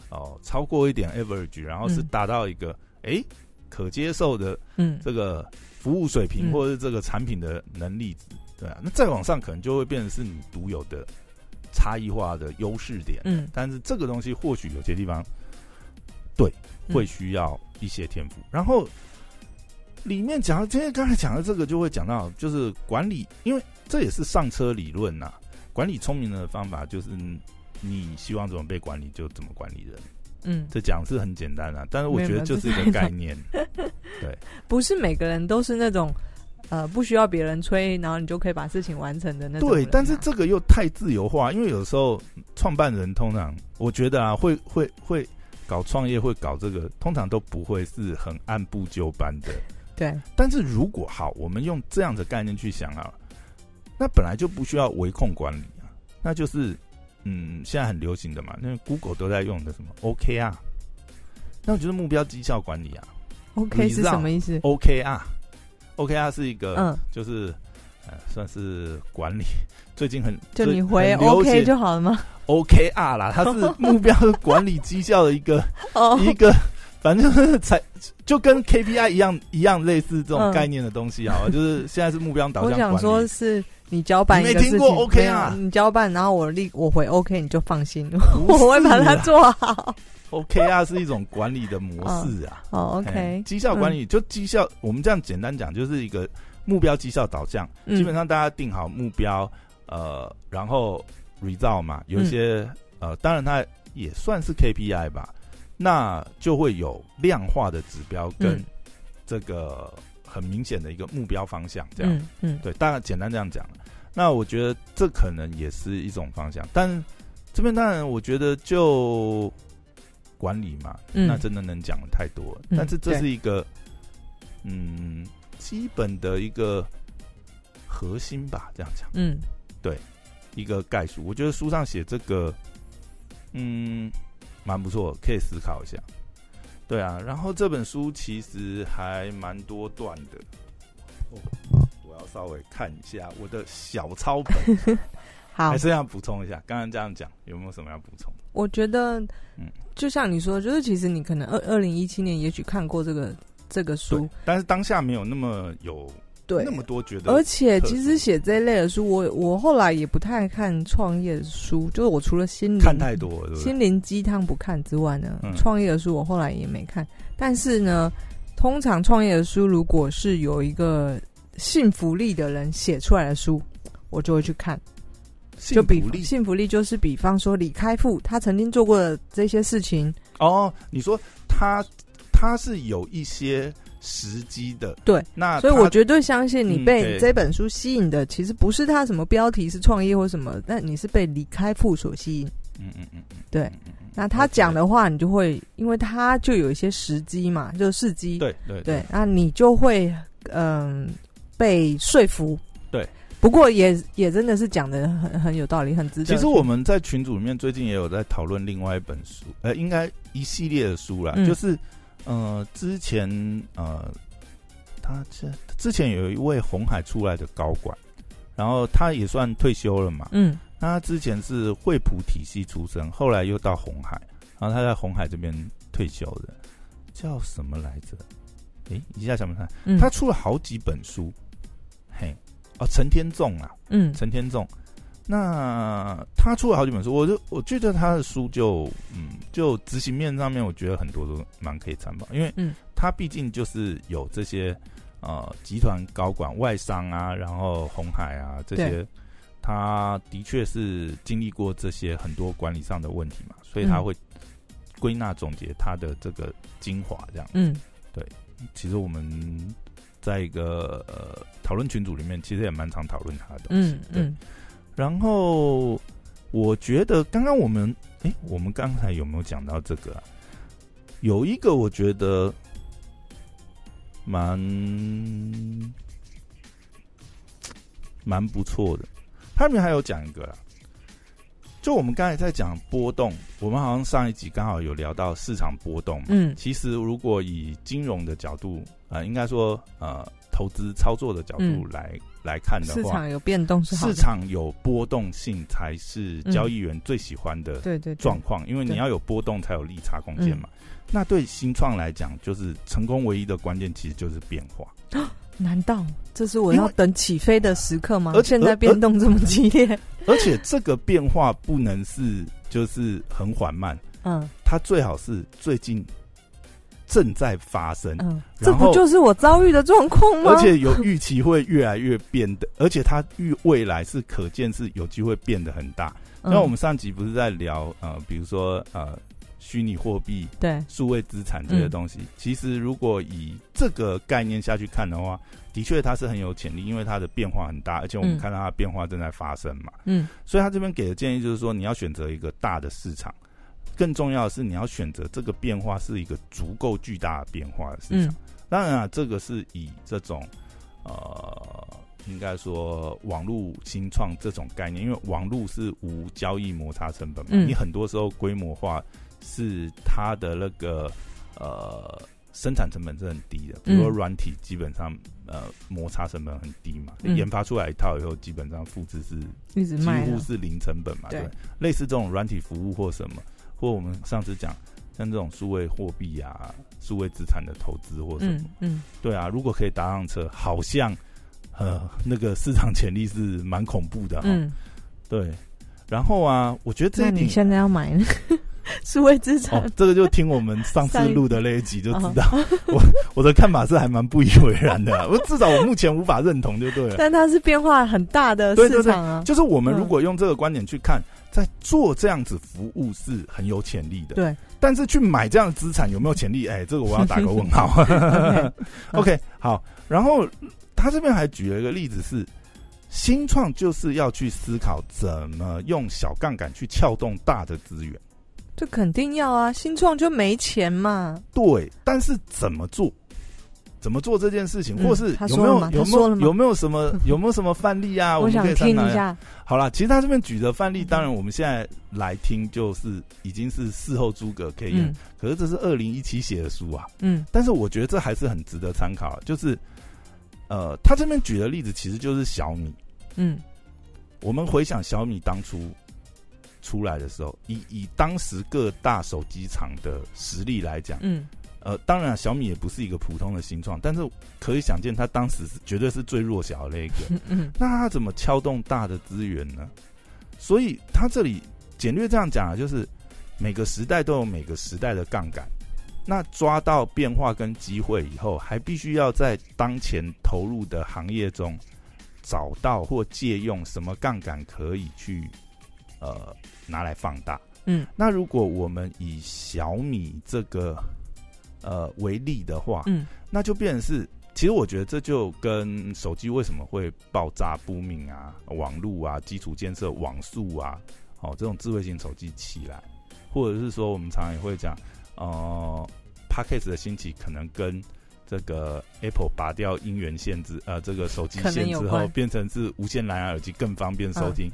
[SPEAKER 1] 哦，超过一点 average，然后是达到一个哎可接受的嗯这个服务水平或者是这个产品的能力值，对啊，那再往上可能就会变成是你独有的。差异化的优势点，嗯，但是这个东西或许有些地方，对，会需要一些天赋。然后里面讲，今天刚才讲的这个，就会讲到就是管理，因为这也是上车理论呐。管理聪明的方法就是你希望怎么被管理就怎么管理人，嗯，这讲是很简单啊，但是我觉得就是一个概念，对，(laughs)
[SPEAKER 2] 不是每个人都是那种。呃，不需要别人催，然后你就可以把事情完成的那种。
[SPEAKER 1] 对，但是这个又太自由化，因为有时候创办人通常，我觉得啊，会会会搞创业，会搞这个，通常都不会是很按部就班的。(laughs)
[SPEAKER 2] 对。
[SPEAKER 1] 但是如果好，我们用这样的概念去想啊，那本来就不需要维控管理啊，那就是嗯，现在很流行的嘛，那 Google 都在用的什么 OK 啊那我觉得目标绩效管理啊
[SPEAKER 2] ，OK 是什么意思
[SPEAKER 1] ？OKR。是一个，嗯，就是呃，算是管理。最近很
[SPEAKER 2] 就你回 OK 就好了吗
[SPEAKER 1] ？OKR 啦，它是 (laughs) 目标管理绩效的一个
[SPEAKER 2] 哦，
[SPEAKER 1] 一个，反正就是才就跟 KPI 一样一样类似这种
[SPEAKER 2] 嗯
[SPEAKER 1] 概念的东西啊，就是现在是目标导向我想。
[SPEAKER 2] 说是你交办一个事情，
[SPEAKER 1] 你没听过 OK 啊
[SPEAKER 2] 你交办，然后我立我回 OK，你就放心，(laughs) 我会把它
[SPEAKER 1] 啊
[SPEAKER 2] 做好。
[SPEAKER 1] OKR 是一种管理的模式啊。
[SPEAKER 2] 哦
[SPEAKER 1] 嘿
[SPEAKER 2] ，OK，
[SPEAKER 1] 绩效管理就绩效，我们这样简单讲，就是一个目标绩效导向。
[SPEAKER 2] 嗯
[SPEAKER 1] 基本上大家定好目标，呃，然后 result 嘛，有一些、
[SPEAKER 2] 嗯
[SPEAKER 1] 呃，当然它也算是 KPI 吧，那就会有量化的指标跟
[SPEAKER 2] 嗯
[SPEAKER 1] 这个很明显的一个目标方向，这样。
[SPEAKER 2] 嗯嗯
[SPEAKER 1] 对，大概简单这样讲。那我觉得这可能也是一种方向，但这边当然我觉得就管理嘛，
[SPEAKER 2] 嗯
[SPEAKER 1] 那真的能讲的太多了。
[SPEAKER 2] 嗯
[SPEAKER 1] 但是这是一个嗯基本的一个核心吧，这样讲
[SPEAKER 2] 嗯对
[SPEAKER 1] 一个概述。我觉得书上写这个嗯蛮不错，可以思考一下。对啊，然后这本书其实还蛮多段的。哦，我要稍微看一下我的小抄本，(laughs)
[SPEAKER 2] 好
[SPEAKER 1] 还，是要补充一下。刚刚这样讲，有没有什么要补充？
[SPEAKER 2] 我觉得
[SPEAKER 1] 嗯，
[SPEAKER 2] 就像你说，就是其实你可能二二零一七年也许看过这个这个书，，
[SPEAKER 1] 但是当下没有那么有
[SPEAKER 2] 对
[SPEAKER 1] 那，么多觉得，
[SPEAKER 2] 而且其实写这一类的书，我我后来也不太看创业的书，就是我除了心灵
[SPEAKER 1] 看太多了，对对？
[SPEAKER 2] 心灵鸡汤不看之外呢，
[SPEAKER 1] 嗯
[SPEAKER 2] 创业的书我后来也没看。但是呢，通常创业的书如果是有一个幸福力的人写出来的书，我就会去看。就比
[SPEAKER 1] 幸福力。
[SPEAKER 2] 就是比方说李开复他曾经做过的这些事情，
[SPEAKER 1] 哦，你说他他是有一些时机的，
[SPEAKER 2] 对，
[SPEAKER 1] 那
[SPEAKER 2] 所以我绝对相信你
[SPEAKER 1] 嗯
[SPEAKER 2] 被这本书吸引的，其实不是他什么标题是创业或什么，那你是被李开复所吸引。
[SPEAKER 1] 嗯嗯嗯嗯，
[SPEAKER 2] 对。那他讲的话，你就会因为他就有一些时机嘛，就是时机，
[SPEAKER 1] 对对。
[SPEAKER 2] 对，那你就会嗯、被说服。
[SPEAKER 1] 对，
[SPEAKER 2] 不过也也真的是讲的很很有道理，很值得。
[SPEAKER 1] 其实我们在群组里面最近也有在讨论另外一本书，呃，应该一系列的书啦，
[SPEAKER 2] 嗯
[SPEAKER 1] 就是呃之前呃他这之前有一位红海出来的高管，然后他也算退休了嘛，
[SPEAKER 2] 嗯
[SPEAKER 1] 那他之前是惠普体系出身，后来又到红海，然后他在红海这边退休的，叫什么来着？诶，一下想不起来，
[SPEAKER 2] 嗯，
[SPEAKER 1] 他出了好几本书，嘿，哦，陈天纵啊，
[SPEAKER 2] 嗯。
[SPEAKER 1] 陈天纵，那他出了好几本书，我就我觉得他的书就嗯，就执行面上面，我觉得很多都蛮可以参考，因为
[SPEAKER 2] 嗯。
[SPEAKER 1] 他毕竟就是有这些呃集团高管、外商啊，然后红海啊这些，他的确是经历过这些很多管理上的问题嘛，所以他
[SPEAKER 2] 嗯
[SPEAKER 1] 会归纳总结他的这个精华，这样。
[SPEAKER 2] 嗯。
[SPEAKER 1] 对其实我们在一个呃讨论群组里面，其实也蛮常讨论他的东西。对
[SPEAKER 2] 嗯嗯，
[SPEAKER 1] 然后我觉得刚刚我们，哎、我们刚才有没有讲到这个、啊？有一个我觉得蛮蛮不错的，他里面还有讲一个啦。就我们刚才在讲波动，我们好像上一集刚好有聊到市场波动嘛。
[SPEAKER 2] 嗯
[SPEAKER 1] 其实如果以金融的角度，呃，应该说呃投资操作的角度
[SPEAKER 2] 嗯
[SPEAKER 1] 来、来看的话，
[SPEAKER 2] 市场有变动是好的
[SPEAKER 1] 市场有波动性才是
[SPEAKER 2] 嗯
[SPEAKER 1] 交易员最喜欢的
[SPEAKER 2] 对对对
[SPEAKER 1] 状况，因为你要有波动才有利差空间嘛。那对新创来讲，就是成功唯一的关键其实就是变化。
[SPEAKER 2] 难道这是我要等起飞的时刻吗？
[SPEAKER 1] 而且
[SPEAKER 2] 现在变动这么激烈，(laughs)
[SPEAKER 1] 而且这个变化不能是就是很缓慢，
[SPEAKER 2] 嗯
[SPEAKER 1] 它最好是最近正在发生，
[SPEAKER 2] 嗯，这不就是我遭遇的状况吗？
[SPEAKER 1] 而且有预期会越来越变得，而且它预未来是可见是有机会变得很大。
[SPEAKER 2] 嗯，
[SPEAKER 1] 那我们上集不是在聊呃，比如说呃，虚拟货币、
[SPEAKER 2] 对。
[SPEAKER 1] 数位资产这些东西，其实如果以这个概念下去看的话，的确它是很有潜力，因为它的变化很大，而且我们
[SPEAKER 2] 嗯。
[SPEAKER 1] 看到它的变化正在发生嘛。
[SPEAKER 2] 嗯。
[SPEAKER 1] 所以他这边给的建议就是说，你要选择一个大的市场，更重要的是你要选择这个变化是一个足够巨大的变化的市场。
[SPEAKER 2] 嗯。
[SPEAKER 1] 当然啊，这个是以这种呃，应该说网络新创这种概念，因为网络是无交易摩擦成本嘛，
[SPEAKER 2] 嗯。
[SPEAKER 1] 你很多时候规模化是它的那个呃生产成本是很低的，比如说
[SPEAKER 2] 嗯
[SPEAKER 1] 软体基本上呃摩擦成本很低嘛，
[SPEAKER 2] 嗯。
[SPEAKER 1] 研发出来一套以后，基本上复制是几，乎是零成本嘛，
[SPEAKER 2] 对？
[SPEAKER 1] 对，类似这种软体服务或什么，或我们上次讲像这种数位货币啊、数位资产的投资或什么，
[SPEAKER 2] 嗯嗯，
[SPEAKER 1] 对啊，如果可以搭上车，好像呃那个市场潜力是蛮恐怖的哈，
[SPEAKER 2] 嗯，
[SPEAKER 1] 对。然后啊，我觉得这
[SPEAKER 2] 你现在要买那个 (laughs) 数位资产。
[SPEAKER 1] 哦，，这个就听我们上次录的那一集就知道，(laughs) 我我的看法是还蛮不以为然的啊，(laughs) 我至少我目前无法认同就对了。
[SPEAKER 2] 但它是变化很大的市场啊，
[SPEAKER 1] 就是我们
[SPEAKER 2] 嗯。
[SPEAKER 1] 如果用这个观点去看，在做这样子服务是很有潜力的，
[SPEAKER 2] 对
[SPEAKER 1] 但是去买这样的资产有没有潜力？哎，这个我要打个问号。(laughs) OK，OK，(laughs) 好，然后他这边还举了一个例子是。新创就是要去思考怎么用小杠杆去撬动大的资源，
[SPEAKER 2] 这肯定要啊，新创就没钱嘛，
[SPEAKER 1] 对，但是怎么做？怎么做这件事情，
[SPEAKER 2] 嗯
[SPEAKER 1] 或是有没有有没有有没有什么 (laughs) 有没有什么范例啊？
[SPEAKER 2] 我想听一。下，
[SPEAKER 1] 好啦，其实他这边举的范例，
[SPEAKER 2] 嗯
[SPEAKER 1] 当然我们现在来听就是已经是事后诸葛可以用，
[SPEAKER 2] 嗯
[SPEAKER 1] 可是这是二零一七写的书啊，
[SPEAKER 2] 嗯
[SPEAKER 1] 但是我觉得这还是很值得参考。就是呃，他这边举的例子其实就是小米。
[SPEAKER 2] 嗯
[SPEAKER 1] 我们回想小米当初出来的时候，以以当时各大手机厂的实力来讲。
[SPEAKER 2] 嗯
[SPEAKER 1] 呃，当然小米也不是一个普通的新创，但是可以想见，它当时是绝对是最弱小的那一个。
[SPEAKER 2] 嗯嗯
[SPEAKER 1] 那它怎么撬动大的资源呢？所以它这里简略这样讲啊，就是每个时代都有每个时代的杠杆。那抓到变化跟机会以后，还必须要在当前投入的行业中找到或借用什么杠杆可以去呃拿来放大。
[SPEAKER 2] 嗯
[SPEAKER 1] 那如果我们以小米这个呃为例的话，
[SPEAKER 2] 嗯。
[SPEAKER 1] 那就变成是，其实我觉得这就跟手机为什么会爆炸不明啊、网络啊、基础建设、网速啊，哦，这种智慧型手机起来，或者是说我们常常也会讲，呃 p a c k a g e 的兴起可能跟这个 Apple 拔掉音源限制，呃，这个手机线之后变成是无线蓝牙耳机更方便收听，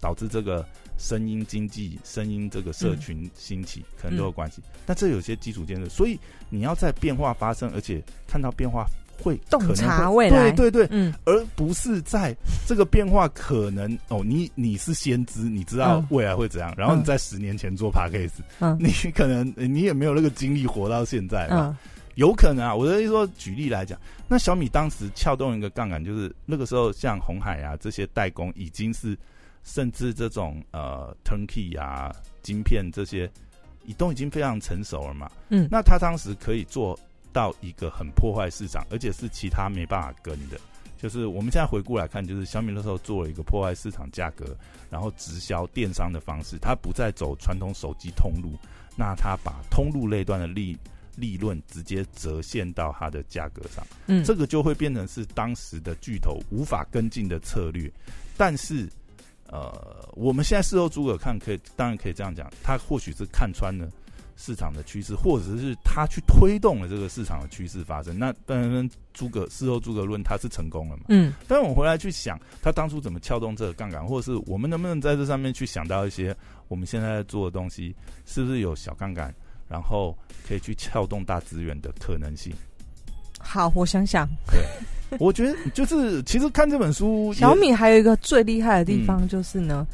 [SPEAKER 1] 导致这个声音经济、声音这个社群兴起，可能都有关系。但这有些基础建设，所以你要在变化发生，而且看到变化会
[SPEAKER 2] 洞察未来。
[SPEAKER 1] 对对对，
[SPEAKER 2] 嗯。
[SPEAKER 1] 而不是在这个变化可能哦，你你是先知，你知道
[SPEAKER 2] 嗯。
[SPEAKER 1] 未来会怎样，然后你
[SPEAKER 2] 嗯。
[SPEAKER 1] 在十年前做 p a c k a g e
[SPEAKER 2] 嗯。
[SPEAKER 1] 你可能你也没有那个精力活到现在吧？
[SPEAKER 2] 嗯。
[SPEAKER 1] 有可能啊，我的意思说，举例来讲，那小米当时撬动一个杠杆，就是那个时候像红海啊这些代工已经是，甚至这种呃 turnkey 啊晶片这些，已都已经非常成熟了嘛。
[SPEAKER 2] 嗯
[SPEAKER 1] 那他当时可以做到一个很破坏市场，而且是其他没办法跟的。就是我们现在回顾来看，就是小米那时候做了一个破坏市场价格，然后直销电商的方式，它不再走传统手机通路，那它把通路那段的利利润直接折现到它的价格上，
[SPEAKER 2] 嗯，
[SPEAKER 1] 这个就会变成是当时的巨头无法跟进的策略。但是，呃，我们现在事后诸葛看，可以当然可以这样讲，他或许是看穿了市场的趋势，或者是他去推动了这个市场的趋势发生。那当然，诸葛事后诸葛论他是成功了嘛？
[SPEAKER 2] 嗯
[SPEAKER 1] 但是我们回来去想，他当初怎么撬动这个杠杆，或者是我们能不能在这上面去想到一些我们现在在做的东西，是不是有小杠杆，然后可以去撬动大资源的可能性？
[SPEAKER 2] 好，我想想，对。
[SPEAKER 1] 我觉得就是，其实看这本书，(laughs)
[SPEAKER 2] 小米还有一个最厉害的地
[SPEAKER 1] 嗯。
[SPEAKER 2] 方就是呢，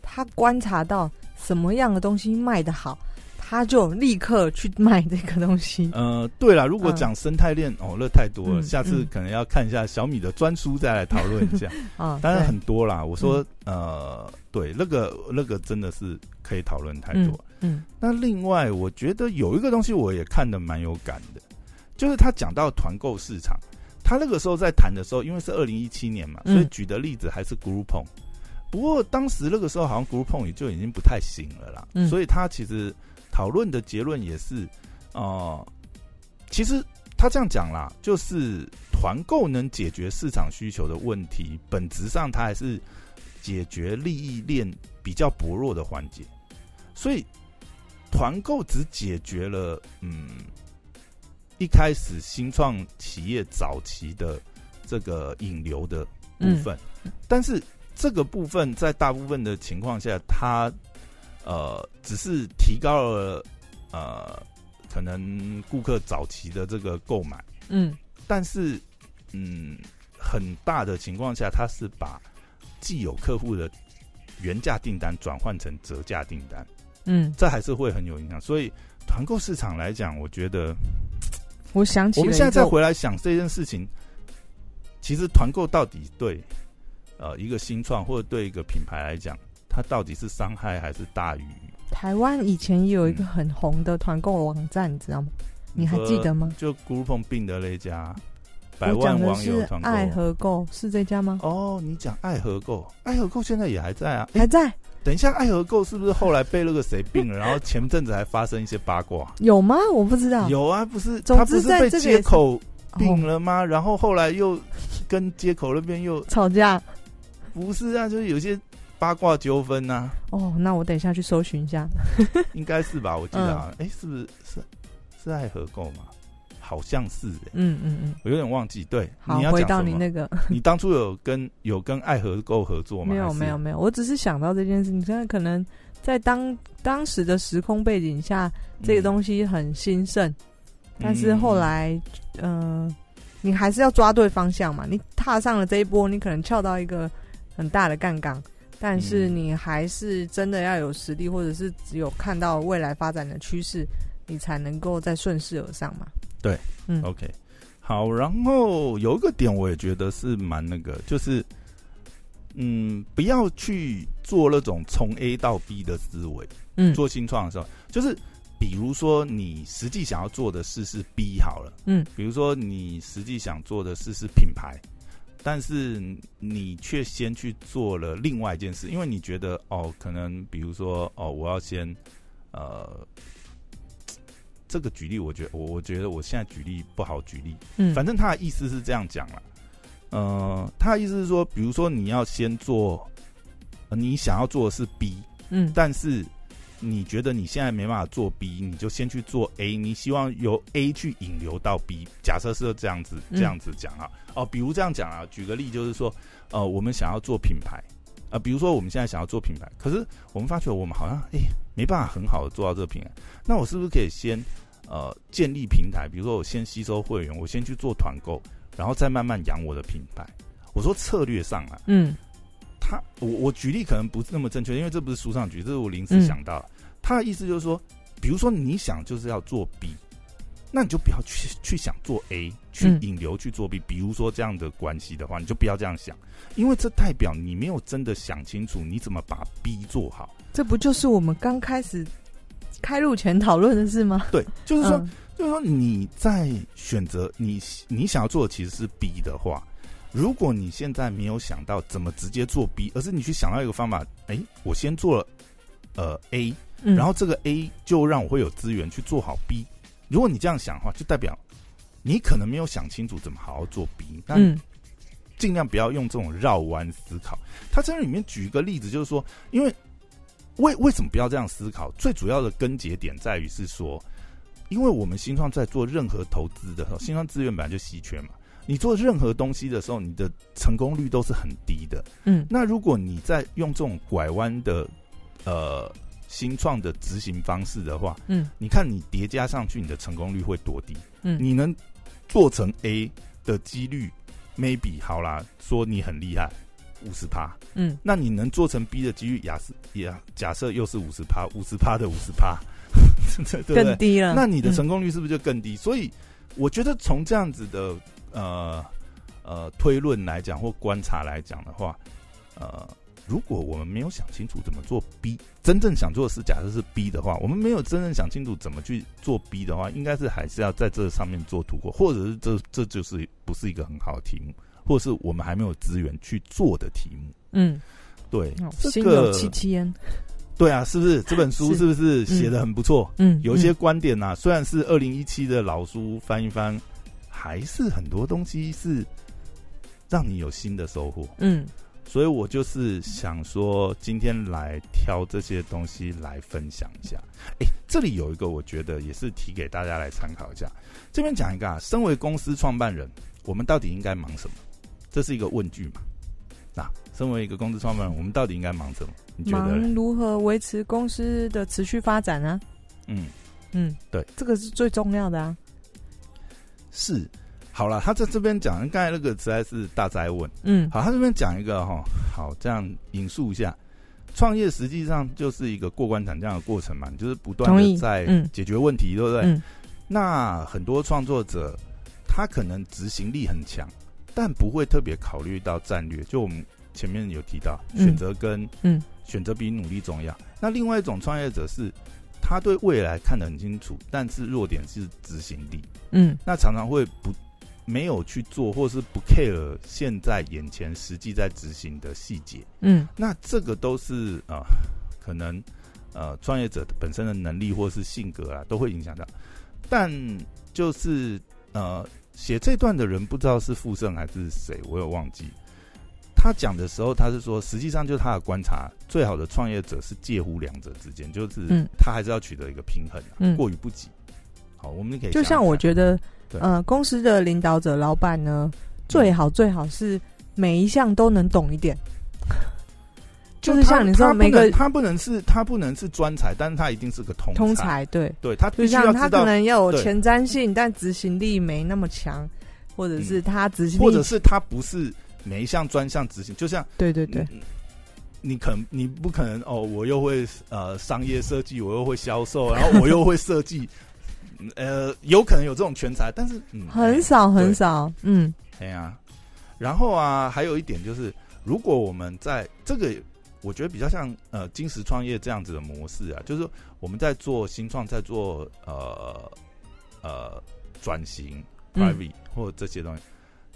[SPEAKER 2] 他观察到什么样的东西卖得好，他就立刻去卖这个东西。(laughs)
[SPEAKER 1] 呃，对了，如果
[SPEAKER 2] 嗯
[SPEAKER 1] 讲生态链，哦，那太多了，
[SPEAKER 2] 嗯
[SPEAKER 1] 下次
[SPEAKER 2] 嗯
[SPEAKER 1] 可能要看一下小米的专书，再来讨论一下。
[SPEAKER 2] 啊，(laughs)
[SPEAKER 1] 当然很多啦，我说，呃，对，那个那个真的是可以讨论太多。
[SPEAKER 2] 嗯
[SPEAKER 1] 那另外，我觉得有一个东西我也看的蛮有感的，就是他讲到团购市场，他那个时候在谈的时候，因为是二零一七年嘛，
[SPEAKER 2] 嗯。
[SPEAKER 1] 所以举的例子还是 Groupon。不过当时那个时候好像 Groupon 也就已经不太行了啦，
[SPEAKER 2] 嗯。
[SPEAKER 1] 所以他其实讨论的结论也是，呃，其实他这样讲啦，就是团购能解决市场需求的问题，本质上它还是解决利益链比较薄弱的环节，所以团购只解决了嗯一开始新创企业早期的这个引流的部分，但是这个部分在大部分的情况下，它呃只是提高了呃可能顾客早期的这个购买，
[SPEAKER 2] 嗯。
[SPEAKER 1] 但是嗯，很大的情况下，它是把既有客户的原价订单转换成折价订单，
[SPEAKER 2] 嗯，
[SPEAKER 1] 这还是会很有影响。所以团购市场来讲，我觉得
[SPEAKER 2] 我想起
[SPEAKER 1] 我们现在再回来想这件事情，其实团购到底对呃一个新创或者对一个品牌来讲，它到底是伤害还是大于？
[SPEAKER 2] 台湾以前也有一个很红的团购网站，你知道吗？你还记得吗？
[SPEAKER 1] 就 Groupon 并的那家百万网友
[SPEAKER 2] 是
[SPEAKER 1] 团购。
[SPEAKER 2] 爱和购，是这家吗？
[SPEAKER 1] 哦，你讲爱和购，爱和购现在也还在啊。诶
[SPEAKER 2] 还在
[SPEAKER 1] 等一下，爱和购是不是后来被那个谁并了？然后前阵子还发生一些八卦。
[SPEAKER 2] 有吗？我不知道。
[SPEAKER 1] 有啊，不是他不是被接口并
[SPEAKER 2] 哦
[SPEAKER 1] 了吗？然后后来又跟接口那边又
[SPEAKER 2] 吵架
[SPEAKER 1] 不是啊，就是有些八卦纠纷呐，
[SPEAKER 2] 哦，那我等一下去搜寻一下。
[SPEAKER 1] 应该是吧？我记得
[SPEAKER 2] 嗯
[SPEAKER 1] 啊，哎、是不是是是爱和购吗？好像是哎、
[SPEAKER 2] 嗯嗯嗯，
[SPEAKER 1] 我有点忘记。对，
[SPEAKER 2] 好
[SPEAKER 1] 你，要
[SPEAKER 2] 回？到你那个，(laughs)
[SPEAKER 1] 你当初有跟有跟爱和购合作吗？
[SPEAKER 2] 没有没有没有，我只是想到这件事情，现在可能在当当时的时空背景下，这个东西很兴盛，但是后来，嗯、你还是要抓对方向嘛。你踏上了这一波，你可能翘到一个很大的杠杆，但是
[SPEAKER 1] 嗯
[SPEAKER 2] 你还是真的要有实力，或者是只有看到未来发展的趋势，你才能够再顺势而上嘛。
[SPEAKER 1] 对，
[SPEAKER 2] 嗯
[SPEAKER 1] OK，好，然后有一个点我也觉得是蛮那个，就是嗯，不要去做那种从 A 到 B 的思维。
[SPEAKER 2] 嗯
[SPEAKER 1] 做新创的时候，就是比如说你实际想要做的事是 B 好了，
[SPEAKER 2] 嗯，
[SPEAKER 1] 比如说你实际想做的事是品牌，但是你却先去做了另外一件事，因为你觉得哦，可能比如说哦，我要先呃。这个举例，我觉得我我觉得我现在举例不好举例，
[SPEAKER 2] 嗯，
[SPEAKER 1] 反正他的意思是这样讲了，呃，他的意思是说，比如说你要先做，呃你想要做的是 B，
[SPEAKER 2] 嗯。
[SPEAKER 1] 但是你觉得你现在没办法做 B，你就先去做 A，你希望由 A 去引流到 B。假设是这样子
[SPEAKER 2] 嗯。
[SPEAKER 1] 这样子讲啊，哦，比如这样讲啊，举个例就是说，呃，我们想要做品牌，啊、比如说我们现在想要做品牌，可是我们发觉我们好像哎、没办法很好的做到这个品牌，那我是不是可以先呃建立平台？比如说我先吸收会员，我先去做团购，然后再慢慢养我的品牌。我说策略上啊，
[SPEAKER 2] 嗯
[SPEAKER 1] 他我我举例可能不是那么正确，因为这不是书上举，这是我临时想到的。他的意思就是说，比如说你想就是要做 B，那你就不要去去想做 A，去
[SPEAKER 2] 嗯
[SPEAKER 1] 引流去做 B。比如说这样的关系的话，你就不要这样想，因为这代表你没有真的想清楚你怎么把 B 做好。
[SPEAKER 2] 这不就是我们刚开始开路权讨论的是吗？
[SPEAKER 1] 对，就是说，
[SPEAKER 2] 嗯
[SPEAKER 1] 就是说你在选择你你想要做的其实是 B 的话，如果你现在没有想到怎么直接做 B，而是你去想到一个方法，哎，我先做了呃 A，
[SPEAKER 2] 嗯
[SPEAKER 1] 然后这个 A 就让我会有资源去做好 B。如果你这样想的话，就代表你可能没有想清楚怎么好好做 B。那
[SPEAKER 2] 嗯
[SPEAKER 1] 尽量不要用这种绕弯思考。他这里面举一个例子，就是说，因为为为什么不要这样思考？最主要的根结点在于是说，因为我们新创在做任何投资的时候，新创资源本来就稀缺嘛。你做任何东西的时候，你的成功率都是很低的。
[SPEAKER 2] 嗯
[SPEAKER 1] 那如果你在用这种拐弯的呃新创的执行方式的话，
[SPEAKER 2] 嗯
[SPEAKER 1] 你看你叠加上去，你的成功率会多低？
[SPEAKER 2] 嗯
[SPEAKER 1] 你能做成 A 的几率，maybe 好啦，说你很厉害，五十趴。
[SPEAKER 2] 嗯
[SPEAKER 1] 那你能做成 B 的几率，假设也假设又是五十趴，五十趴的五十趴，(laughs) 对不对？
[SPEAKER 2] 更低了。
[SPEAKER 1] 那你的
[SPEAKER 2] 嗯
[SPEAKER 1] 成功率是不是就更低？所以我觉得从这样子的呃呃推论来讲或观察来讲的话，呃，如果我们没有想清楚怎么做 B，真正想做的是假设是 B 的话，我们没有真正想清楚怎么去做 B 的话，应该是还是要在这上面做突破，或者是这这就是不是一个很好的题目，或是我们还没有资源去做的题目。
[SPEAKER 2] 嗯，
[SPEAKER 1] 对，
[SPEAKER 2] 哦
[SPEAKER 1] 这
[SPEAKER 2] 心有
[SPEAKER 1] 个
[SPEAKER 2] 戚戚焉。
[SPEAKER 1] 对啊，是不是 (laughs) 这本书
[SPEAKER 2] 是
[SPEAKER 1] 是不是写的很不错？
[SPEAKER 2] 嗯，
[SPEAKER 1] 有一些观点呐、虽然是二零一七的老书翻一翻，还是很多东西是让你有新的收获。
[SPEAKER 2] 嗯
[SPEAKER 1] 所以我就是想说，今天来挑这些东西来分享一下。诶，这里有一个我觉得也是提给大家来参考一下。这边讲一个啊，身为公司创办人，我们到底应该忙什么？这是一个问句嘛？那身为一个公司创办人，我们到底应该忙什么？你觉得？
[SPEAKER 2] 忙如何维持公司的持续发展啊？
[SPEAKER 1] 嗯，
[SPEAKER 2] 嗯，
[SPEAKER 1] 对，
[SPEAKER 2] 这个是最重要的啊。
[SPEAKER 1] 是，好了，他在这边讲，刚才那个实在是大灾问。
[SPEAKER 2] 嗯，
[SPEAKER 1] 好，他这边讲一个哈，好，这样引述一下，创业实际上就是一个过关斩将的过程嘛，你就是不断的在
[SPEAKER 2] 嗯
[SPEAKER 1] 解决问题，对不对？
[SPEAKER 2] 嗯
[SPEAKER 1] 那很多创作者他可能执行力很强，但不会特别考虑到战略。就我们前面有提到，
[SPEAKER 2] 嗯
[SPEAKER 1] 选择跟
[SPEAKER 2] 嗯
[SPEAKER 1] 选择比努力重要。那另外一种创业者是，他对未来看得很清楚，但是弱点是执行力。
[SPEAKER 2] 嗯
[SPEAKER 1] 那常常会不没有去做，或是不 care 现在眼前实际在执行的细节。
[SPEAKER 2] 嗯
[SPEAKER 1] 那这个都是啊、呃可能呃创业者本身的能力或是性格啊，都会影响到。但就是呃写这段的人不知道是傅盛还是谁，我有忘记。他讲的时候，他是说，实际上就是他的观察，最好的创业者是介乎两者之间，就是
[SPEAKER 2] 嗯
[SPEAKER 1] 他还是要取得一个平衡、啊，
[SPEAKER 2] 嗯
[SPEAKER 1] 过于不及。好，我们可以
[SPEAKER 2] 就像我，觉得，呃，公司的领导者、老板呢，最好最好是每一项都能懂一点。就是像你说每个
[SPEAKER 1] 能他不能是他不能是专才，但是他一定是个通
[SPEAKER 2] 通
[SPEAKER 1] 才，
[SPEAKER 2] 对，
[SPEAKER 1] 对他
[SPEAKER 2] 就像他可，能要有前瞻性，但执行力没那么强，或者是他执行力，
[SPEAKER 1] 或者是他不是每一项专项执行，就像
[SPEAKER 2] 对对对，
[SPEAKER 1] 你你可能你不可能哦，我又会呃商业设计，我又会销售，然后我又会设计，嗯呃，有可能有这种全才，但是嗯，
[SPEAKER 2] 很少很少，嗯。
[SPEAKER 1] 哎呀、然后啊，还有一点就是，如果我们在这个，我觉得比较像呃金石创业这样子的模式啊，就是我们在做新创，在做呃呃转型、
[SPEAKER 2] 嗯
[SPEAKER 1] private 或者这些东西，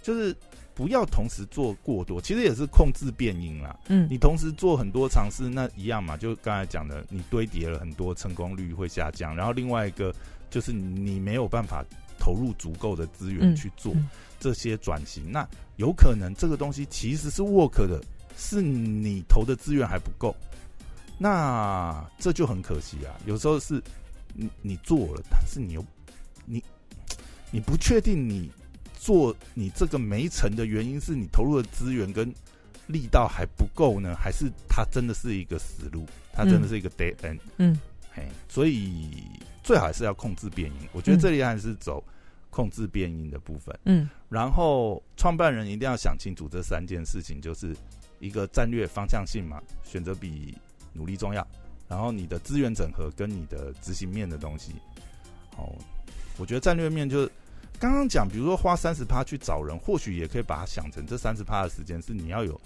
[SPEAKER 1] 就是不要同时做过多，其实也是控制变因啦。
[SPEAKER 2] 嗯
[SPEAKER 1] 你同时做很多尝试，那一样嘛，就刚才讲的，你堆叠了很多，成功率会下降。然后另外一个就是你没有办法投入足够的资源
[SPEAKER 2] 嗯
[SPEAKER 1] 去做
[SPEAKER 2] 嗯
[SPEAKER 1] 这些转型，那有可能这个东西其实是 work 的，是你投的资源还不够，那这就很可惜啊。有时候是你你做了，但是你又你你不确定你做你这个没成的原因是你投入的资源跟力道还不够呢，还是它真的是一个死路？它真的是一个 dead end？
[SPEAKER 2] 嗯
[SPEAKER 1] 嘿，所以最好还是要控制变音。我觉得
[SPEAKER 2] 嗯
[SPEAKER 1] 这里还是走控制变音的部分。
[SPEAKER 2] 嗯
[SPEAKER 1] 然后创办人一定要想清楚这三件事情，就是一个战略方向性嘛，选择比努力重要。然后你的资源整合跟你的执行面的东西，哦，我觉得战略面就是刚刚讲，比如说花三十趴去找人，或许也可以把它想成这三十趴的时间是你要有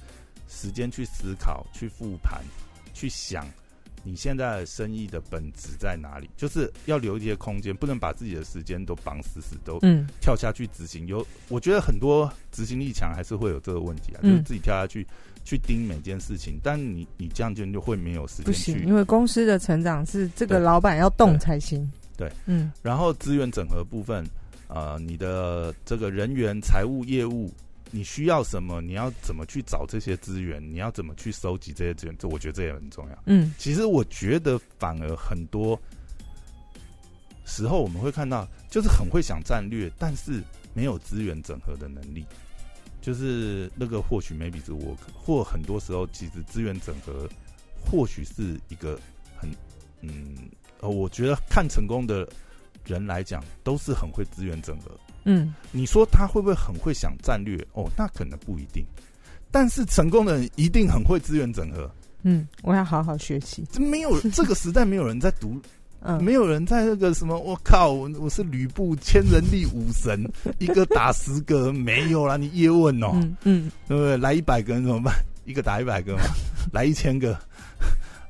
[SPEAKER 1] 时间去思考、去复盘、去想你现在的生意的本质在哪里，就是要留一些空间，不能把自己的时间都绑死死都
[SPEAKER 2] 嗯。
[SPEAKER 1] 跳下去执行。有，我觉得很多执行力强还是会有这个问题啊，
[SPEAKER 2] 嗯。
[SPEAKER 1] 就是自己跳下去去盯每件事情，但你你这样就就会没有时
[SPEAKER 2] 不行，
[SPEAKER 1] 间去
[SPEAKER 2] 因为公司的成长是这个老板要动才行。
[SPEAKER 1] 对，
[SPEAKER 2] 嗯。
[SPEAKER 1] 然后资源整合部分，呃，你的这个人员、财务、业务，你需要什么？你要怎么去找这些资源？你要怎么去收集这些资源？这我觉得这也很重要。
[SPEAKER 2] 嗯
[SPEAKER 1] 其实我觉得反而很多时候我们会看到，就是很会想战略，但是没有资源整合的能力。就是那个或许 maybe 是 work，或很多时候其实资源整合或许是一个很嗯，呃，我觉得看成功的人来讲，都是很会资源整合。
[SPEAKER 2] 嗯
[SPEAKER 1] 你说他会不会很会想战略？哦，那可能不一定。但是成功的人一定很会资源整合。
[SPEAKER 2] 嗯，我要好好学习。
[SPEAKER 1] 这没有 (laughs) 这个时代没有人在读，
[SPEAKER 2] 嗯，
[SPEAKER 1] 没有人在那个什么，我靠，我我是吕布千人力武神，(laughs) 一个打十个，没有啦，你叶问哦，
[SPEAKER 2] 嗯嗯
[SPEAKER 1] 对不对？来一百个人怎么办？一个打一百个嘛，(laughs) 来一千个，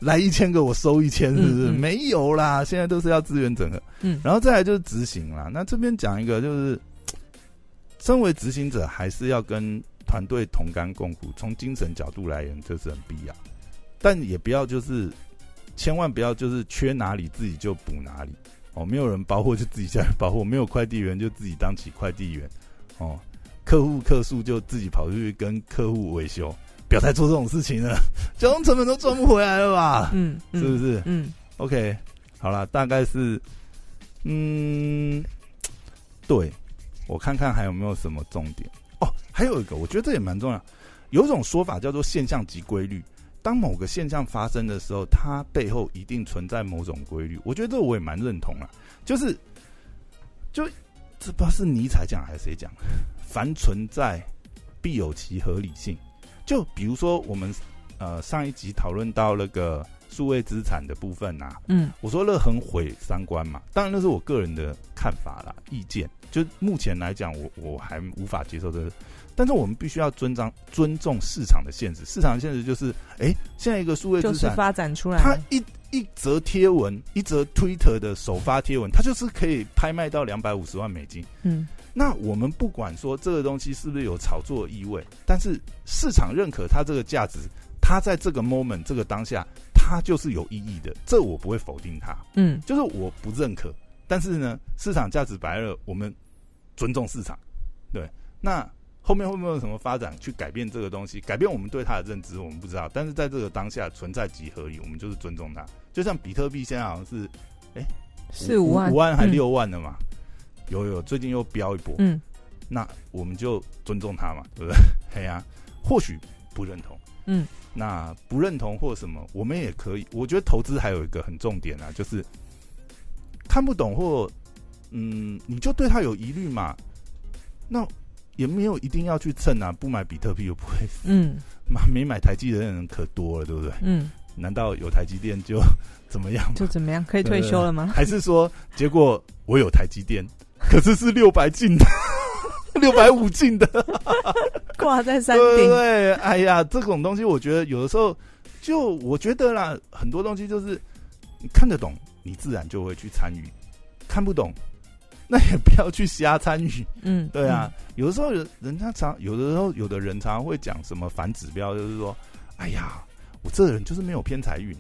[SPEAKER 1] 来一千个我收一千，是不是？
[SPEAKER 2] 嗯嗯
[SPEAKER 1] 没有啦，现在都是要资源整合，
[SPEAKER 2] 嗯，
[SPEAKER 1] 然后再来就是执行啦。那这边讲一个，就是身为执行者，还是要跟团队同甘共苦。从精神角度来言，这是很必要，但也不要就是千万不要就是缺哪里自己就补哪里哦。没有人包货就自己下来包货，没有快递员就自己当起快递员哦。客户客诉就自己跑出去跟客户维修，不要再做这种事情了，交通成本都赚不回来了吧？
[SPEAKER 2] 嗯，嗯
[SPEAKER 1] 是不是？
[SPEAKER 2] 嗯
[SPEAKER 1] OK，好了，大概是，嗯，对，我看看还有没有什么重点哦。还有一个，我觉得这也蛮重要。有一种说法叫做现象级规律，当某个现象发生的时候，它背后一定存在某种规律。我觉得这我也蛮认同啊，就是就这不知道是尼采讲还是谁讲，凡存在必有其合理性。就比如说我们呃上一集讨论到那个数位资产的部分啊，
[SPEAKER 2] 嗯
[SPEAKER 1] 我说那很毁三观嘛，当然那是我个人的看法啦，意见。就目前来讲，我我还无法接受这个，但是我们必须要尊重尊重市场的现实。市场的现实就是，哎、现在一个数位
[SPEAKER 2] 就是
[SPEAKER 1] 资产，
[SPEAKER 2] 发展出来
[SPEAKER 1] 它一一则贴文，一则 Twitter 的首发贴文，它就是可以拍卖到两百五十万美金。
[SPEAKER 2] 嗯
[SPEAKER 1] 那我们不管说这个东西是不是有炒作意味，但是市场认可它这个价值，它在这个 moment 这个当下，它就是有意义的，这我不会否定它。
[SPEAKER 2] 嗯
[SPEAKER 1] 就是我不认可，但是呢，市场价值摆了，我们尊重市场，对。那后面会不会有什么发展去改变这个东西，改变我们对它的认知，我们不知道。但是在这个当下存在即合理，我们就是尊重它。就像比特币现在好像是
[SPEAKER 2] 四五万
[SPEAKER 1] 五万还
[SPEAKER 2] 嗯
[SPEAKER 1] 六万的嘛，有有最近又飙一波，
[SPEAKER 2] 嗯
[SPEAKER 1] 那我们就尊重他嘛，对不对？(laughs) 哎呀、或许不认同，
[SPEAKER 2] 嗯，
[SPEAKER 1] 那不认同或什么，我们也可以。我觉得投资还有一个很重点啊，就是看不懂或嗯，你就对他有疑虑嘛，那也没有一定要去蹭啊，不买比特币又不会死，
[SPEAKER 2] 嗯
[SPEAKER 1] 买 (laughs) 没买台积的人可多了，对不对？
[SPEAKER 2] 嗯，
[SPEAKER 1] 难道有台积电就 (laughs) 怎么样？
[SPEAKER 2] 就怎么样？可以退休了吗？
[SPEAKER 1] 还是说，结果我有台积电，可是是六百进的，(laughs) 六百五进的，
[SPEAKER 2] 挂在山顶，
[SPEAKER 1] 对，哎呀，这种东西我觉得有的时候，就我觉得啦，很多东西就是你看得懂，你自然就会去参与；看不懂，那也不要去瞎参与。
[SPEAKER 2] 嗯，
[SPEAKER 1] 对啊，有的时候人人家常，有的时候有的人常常会讲什么反指标，就是说，哎呀，我这个人就是没有偏财运。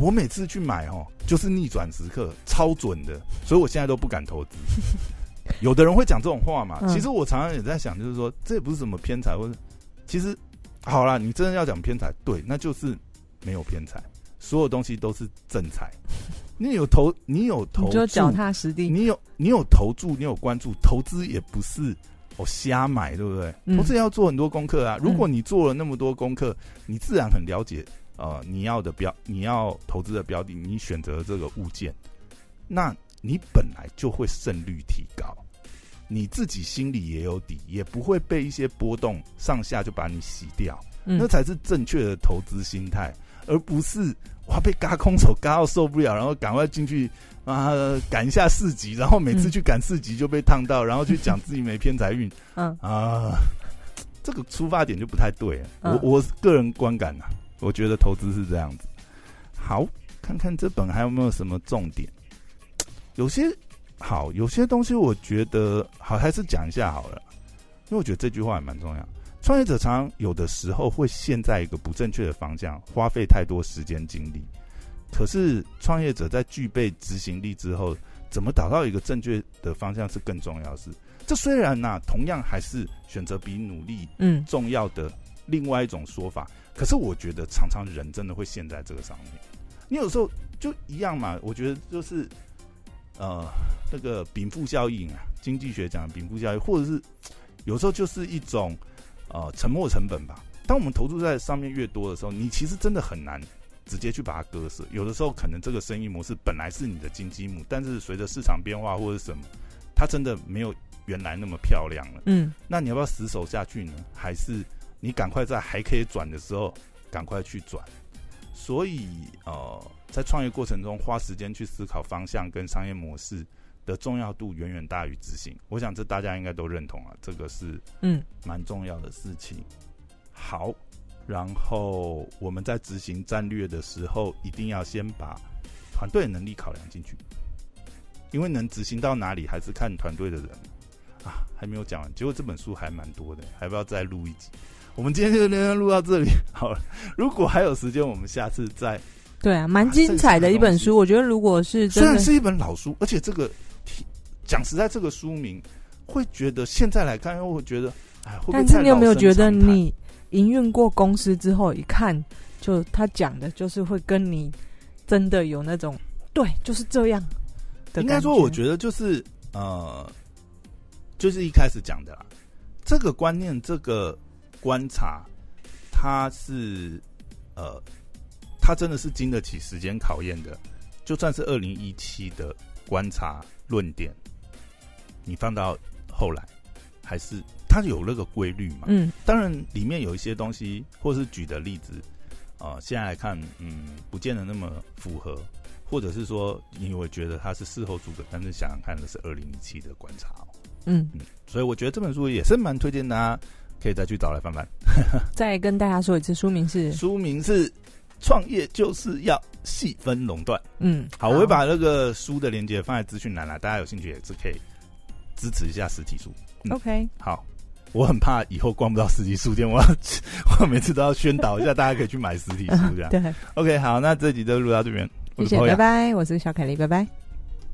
[SPEAKER 1] 我每次去买哦，就是逆转时刻，超准的，所以我现在都不敢投资。(laughs) 有的人会讲这种话嘛？
[SPEAKER 2] 嗯
[SPEAKER 1] 其实我常常也在想，就是说，这也不是什么偏财，或者其实好啦，你真的要讲偏财，对，那就是没有偏财，所有东西都是正财。(laughs) 你有投，你有投
[SPEAKER 2] 你就脚踏实地，
[SPEAKER 1] 你有你有投注，你有关注，投资也不是哦瞎买，对不对？
[SPEAKER 2] 嗯
[SPEAKER 1] 投资也要做很多功课啊。如果你做了那么多功课，你自然很了解呃你要的标，你要投资的标的，你选择这个物件，那你本来就会胜率提高，你自己心里也有底，也不会被一些波动上下就把你洗掉。
[SPEAKER 2] 嗯
[SPEAKER 1] 那才是正确的投资心态，而不是哇被嘎空手嘎到受不了，然后赶快进去啊赶一下四级，然后每次
[SPEAKER 2] 嗯
[SPEAKER 1] 去赶四级就被烫到，然后去讲自己没偏财运
[SPEAKER 2] 嗯
[SPEAKER 1] 啊，这个出发点就不太对。
[SPEAKER 2] 嗯
[SPEAKER 1] 我我个人观感呐、我觉得投资是这样子。好，看看这本还有没有什么重点？有些好，有些东西我觉得好，还是讲一下好了，因为我觉得这句话也蛮重要。创业者常常有的时候会陷在一个不正确的方向，花费太多时间精力。可是创业者在具备执行力之后，怎么找到一个正确的方向是更重要的事。这虽然呐、同样还是选择比努力
[SPEAKER 2] 嗯
[SPEAKER 1] 重要的另外一种说法，可是我觉得常常人真的会陷在这个上面。你有时候就一样嘛，我觉得就是呃那个禀赋效应啊，经济学讲的禀赋效应，或者是有时候就是一种呃沉没成本吧。当我们投注在上面越多的时候，你其实真的很难直接去把它割舍。有的时候可能这个生意模式本来是你的金鸡母，但是随着市场变化或者什么，它真的没有原来那么漂亮了。
[SPEAKER 2] 嗯
[SPEAKER 1] 那你要不要死守下去呢？还是你赶快在还可以转的时候赶快去转？所以呃，在创业过程中花时间去思考方向跟商业模式的重要度远远大于执行。我想这大家应该都认同啊，这个是
[SPEAKER 2] 嗯
[SPEAKER 1] 蛮重要的事情。好，然后我们在执行战略的时候，一定要先把团队的能力考量进去，因为能执行到哪里还是看团队的人啊。还没有讲完，结果这本书还蛮多的，还不要再录一集。我们今天就先录到这里好了。如果还有时间，我们下次再。
[SPEAKER 2] 对啊，蛮精彩的一本书。我觉得如果是真的，
[SPEAKER 1] 虽然是一本老书，而且这个讲实在，这个书名会觉得现在来看，又会觉得哎，会不会
[SPEAKER 2] 但是你有没有觉得你营运过公司之后，一看就他讲的就是会跟你真的有那种对，就是这样的
[SPEAKER 1] 应该说，我觉得就是呃，就是一开始讲的啦，这个观念、这个观察，它是呃，它真的是经得起时间考验的。就算是二零一七的观察论点，你放到后来，还是它有那个规律嘛？
[SPEAKER 2] 嗯，
[SPEAKER 1] 当然里面有一些东西，或是举的例子，啊、现在来看，嗯，不见得那么符合，或者是说，你会觉得它是事后诸葛，但是想想看的是二零一七的观察、哦，
[SPEAKER 2] 嗯，
[SPEAKER 1] 所以我觉得这本书也是蛮推荐大家可以再去找来翻翻。(laughs)
[SPEAKER 2] 再跟大家说一次，书名是
[SPEAKER 1] 书名是《创业就是要细分垄断》。
[SPEAKER 2] 嗯，
[SPEAKER 1] 好，我会把那个书的链接放在资讯栏啦，大家有兴趣也是可以支持一下实体书。嗯
[SPEAKER 2] OK，
[SPEAKER 1] 好，我很怕以后逛不到实体书店，我要 (laughs) 我每次都要宣导一下，大家可以去买实体书这样。(laughs)
[SPEAKER 2] 对
[SPEAKER 1] ，OK，好，那这集就录到这边，我
[SPEAKER 2] 谢谢，
[SPEAKER 1] 是
[SPEAKER 2] 拜拜，我是小凯丽，拜拜。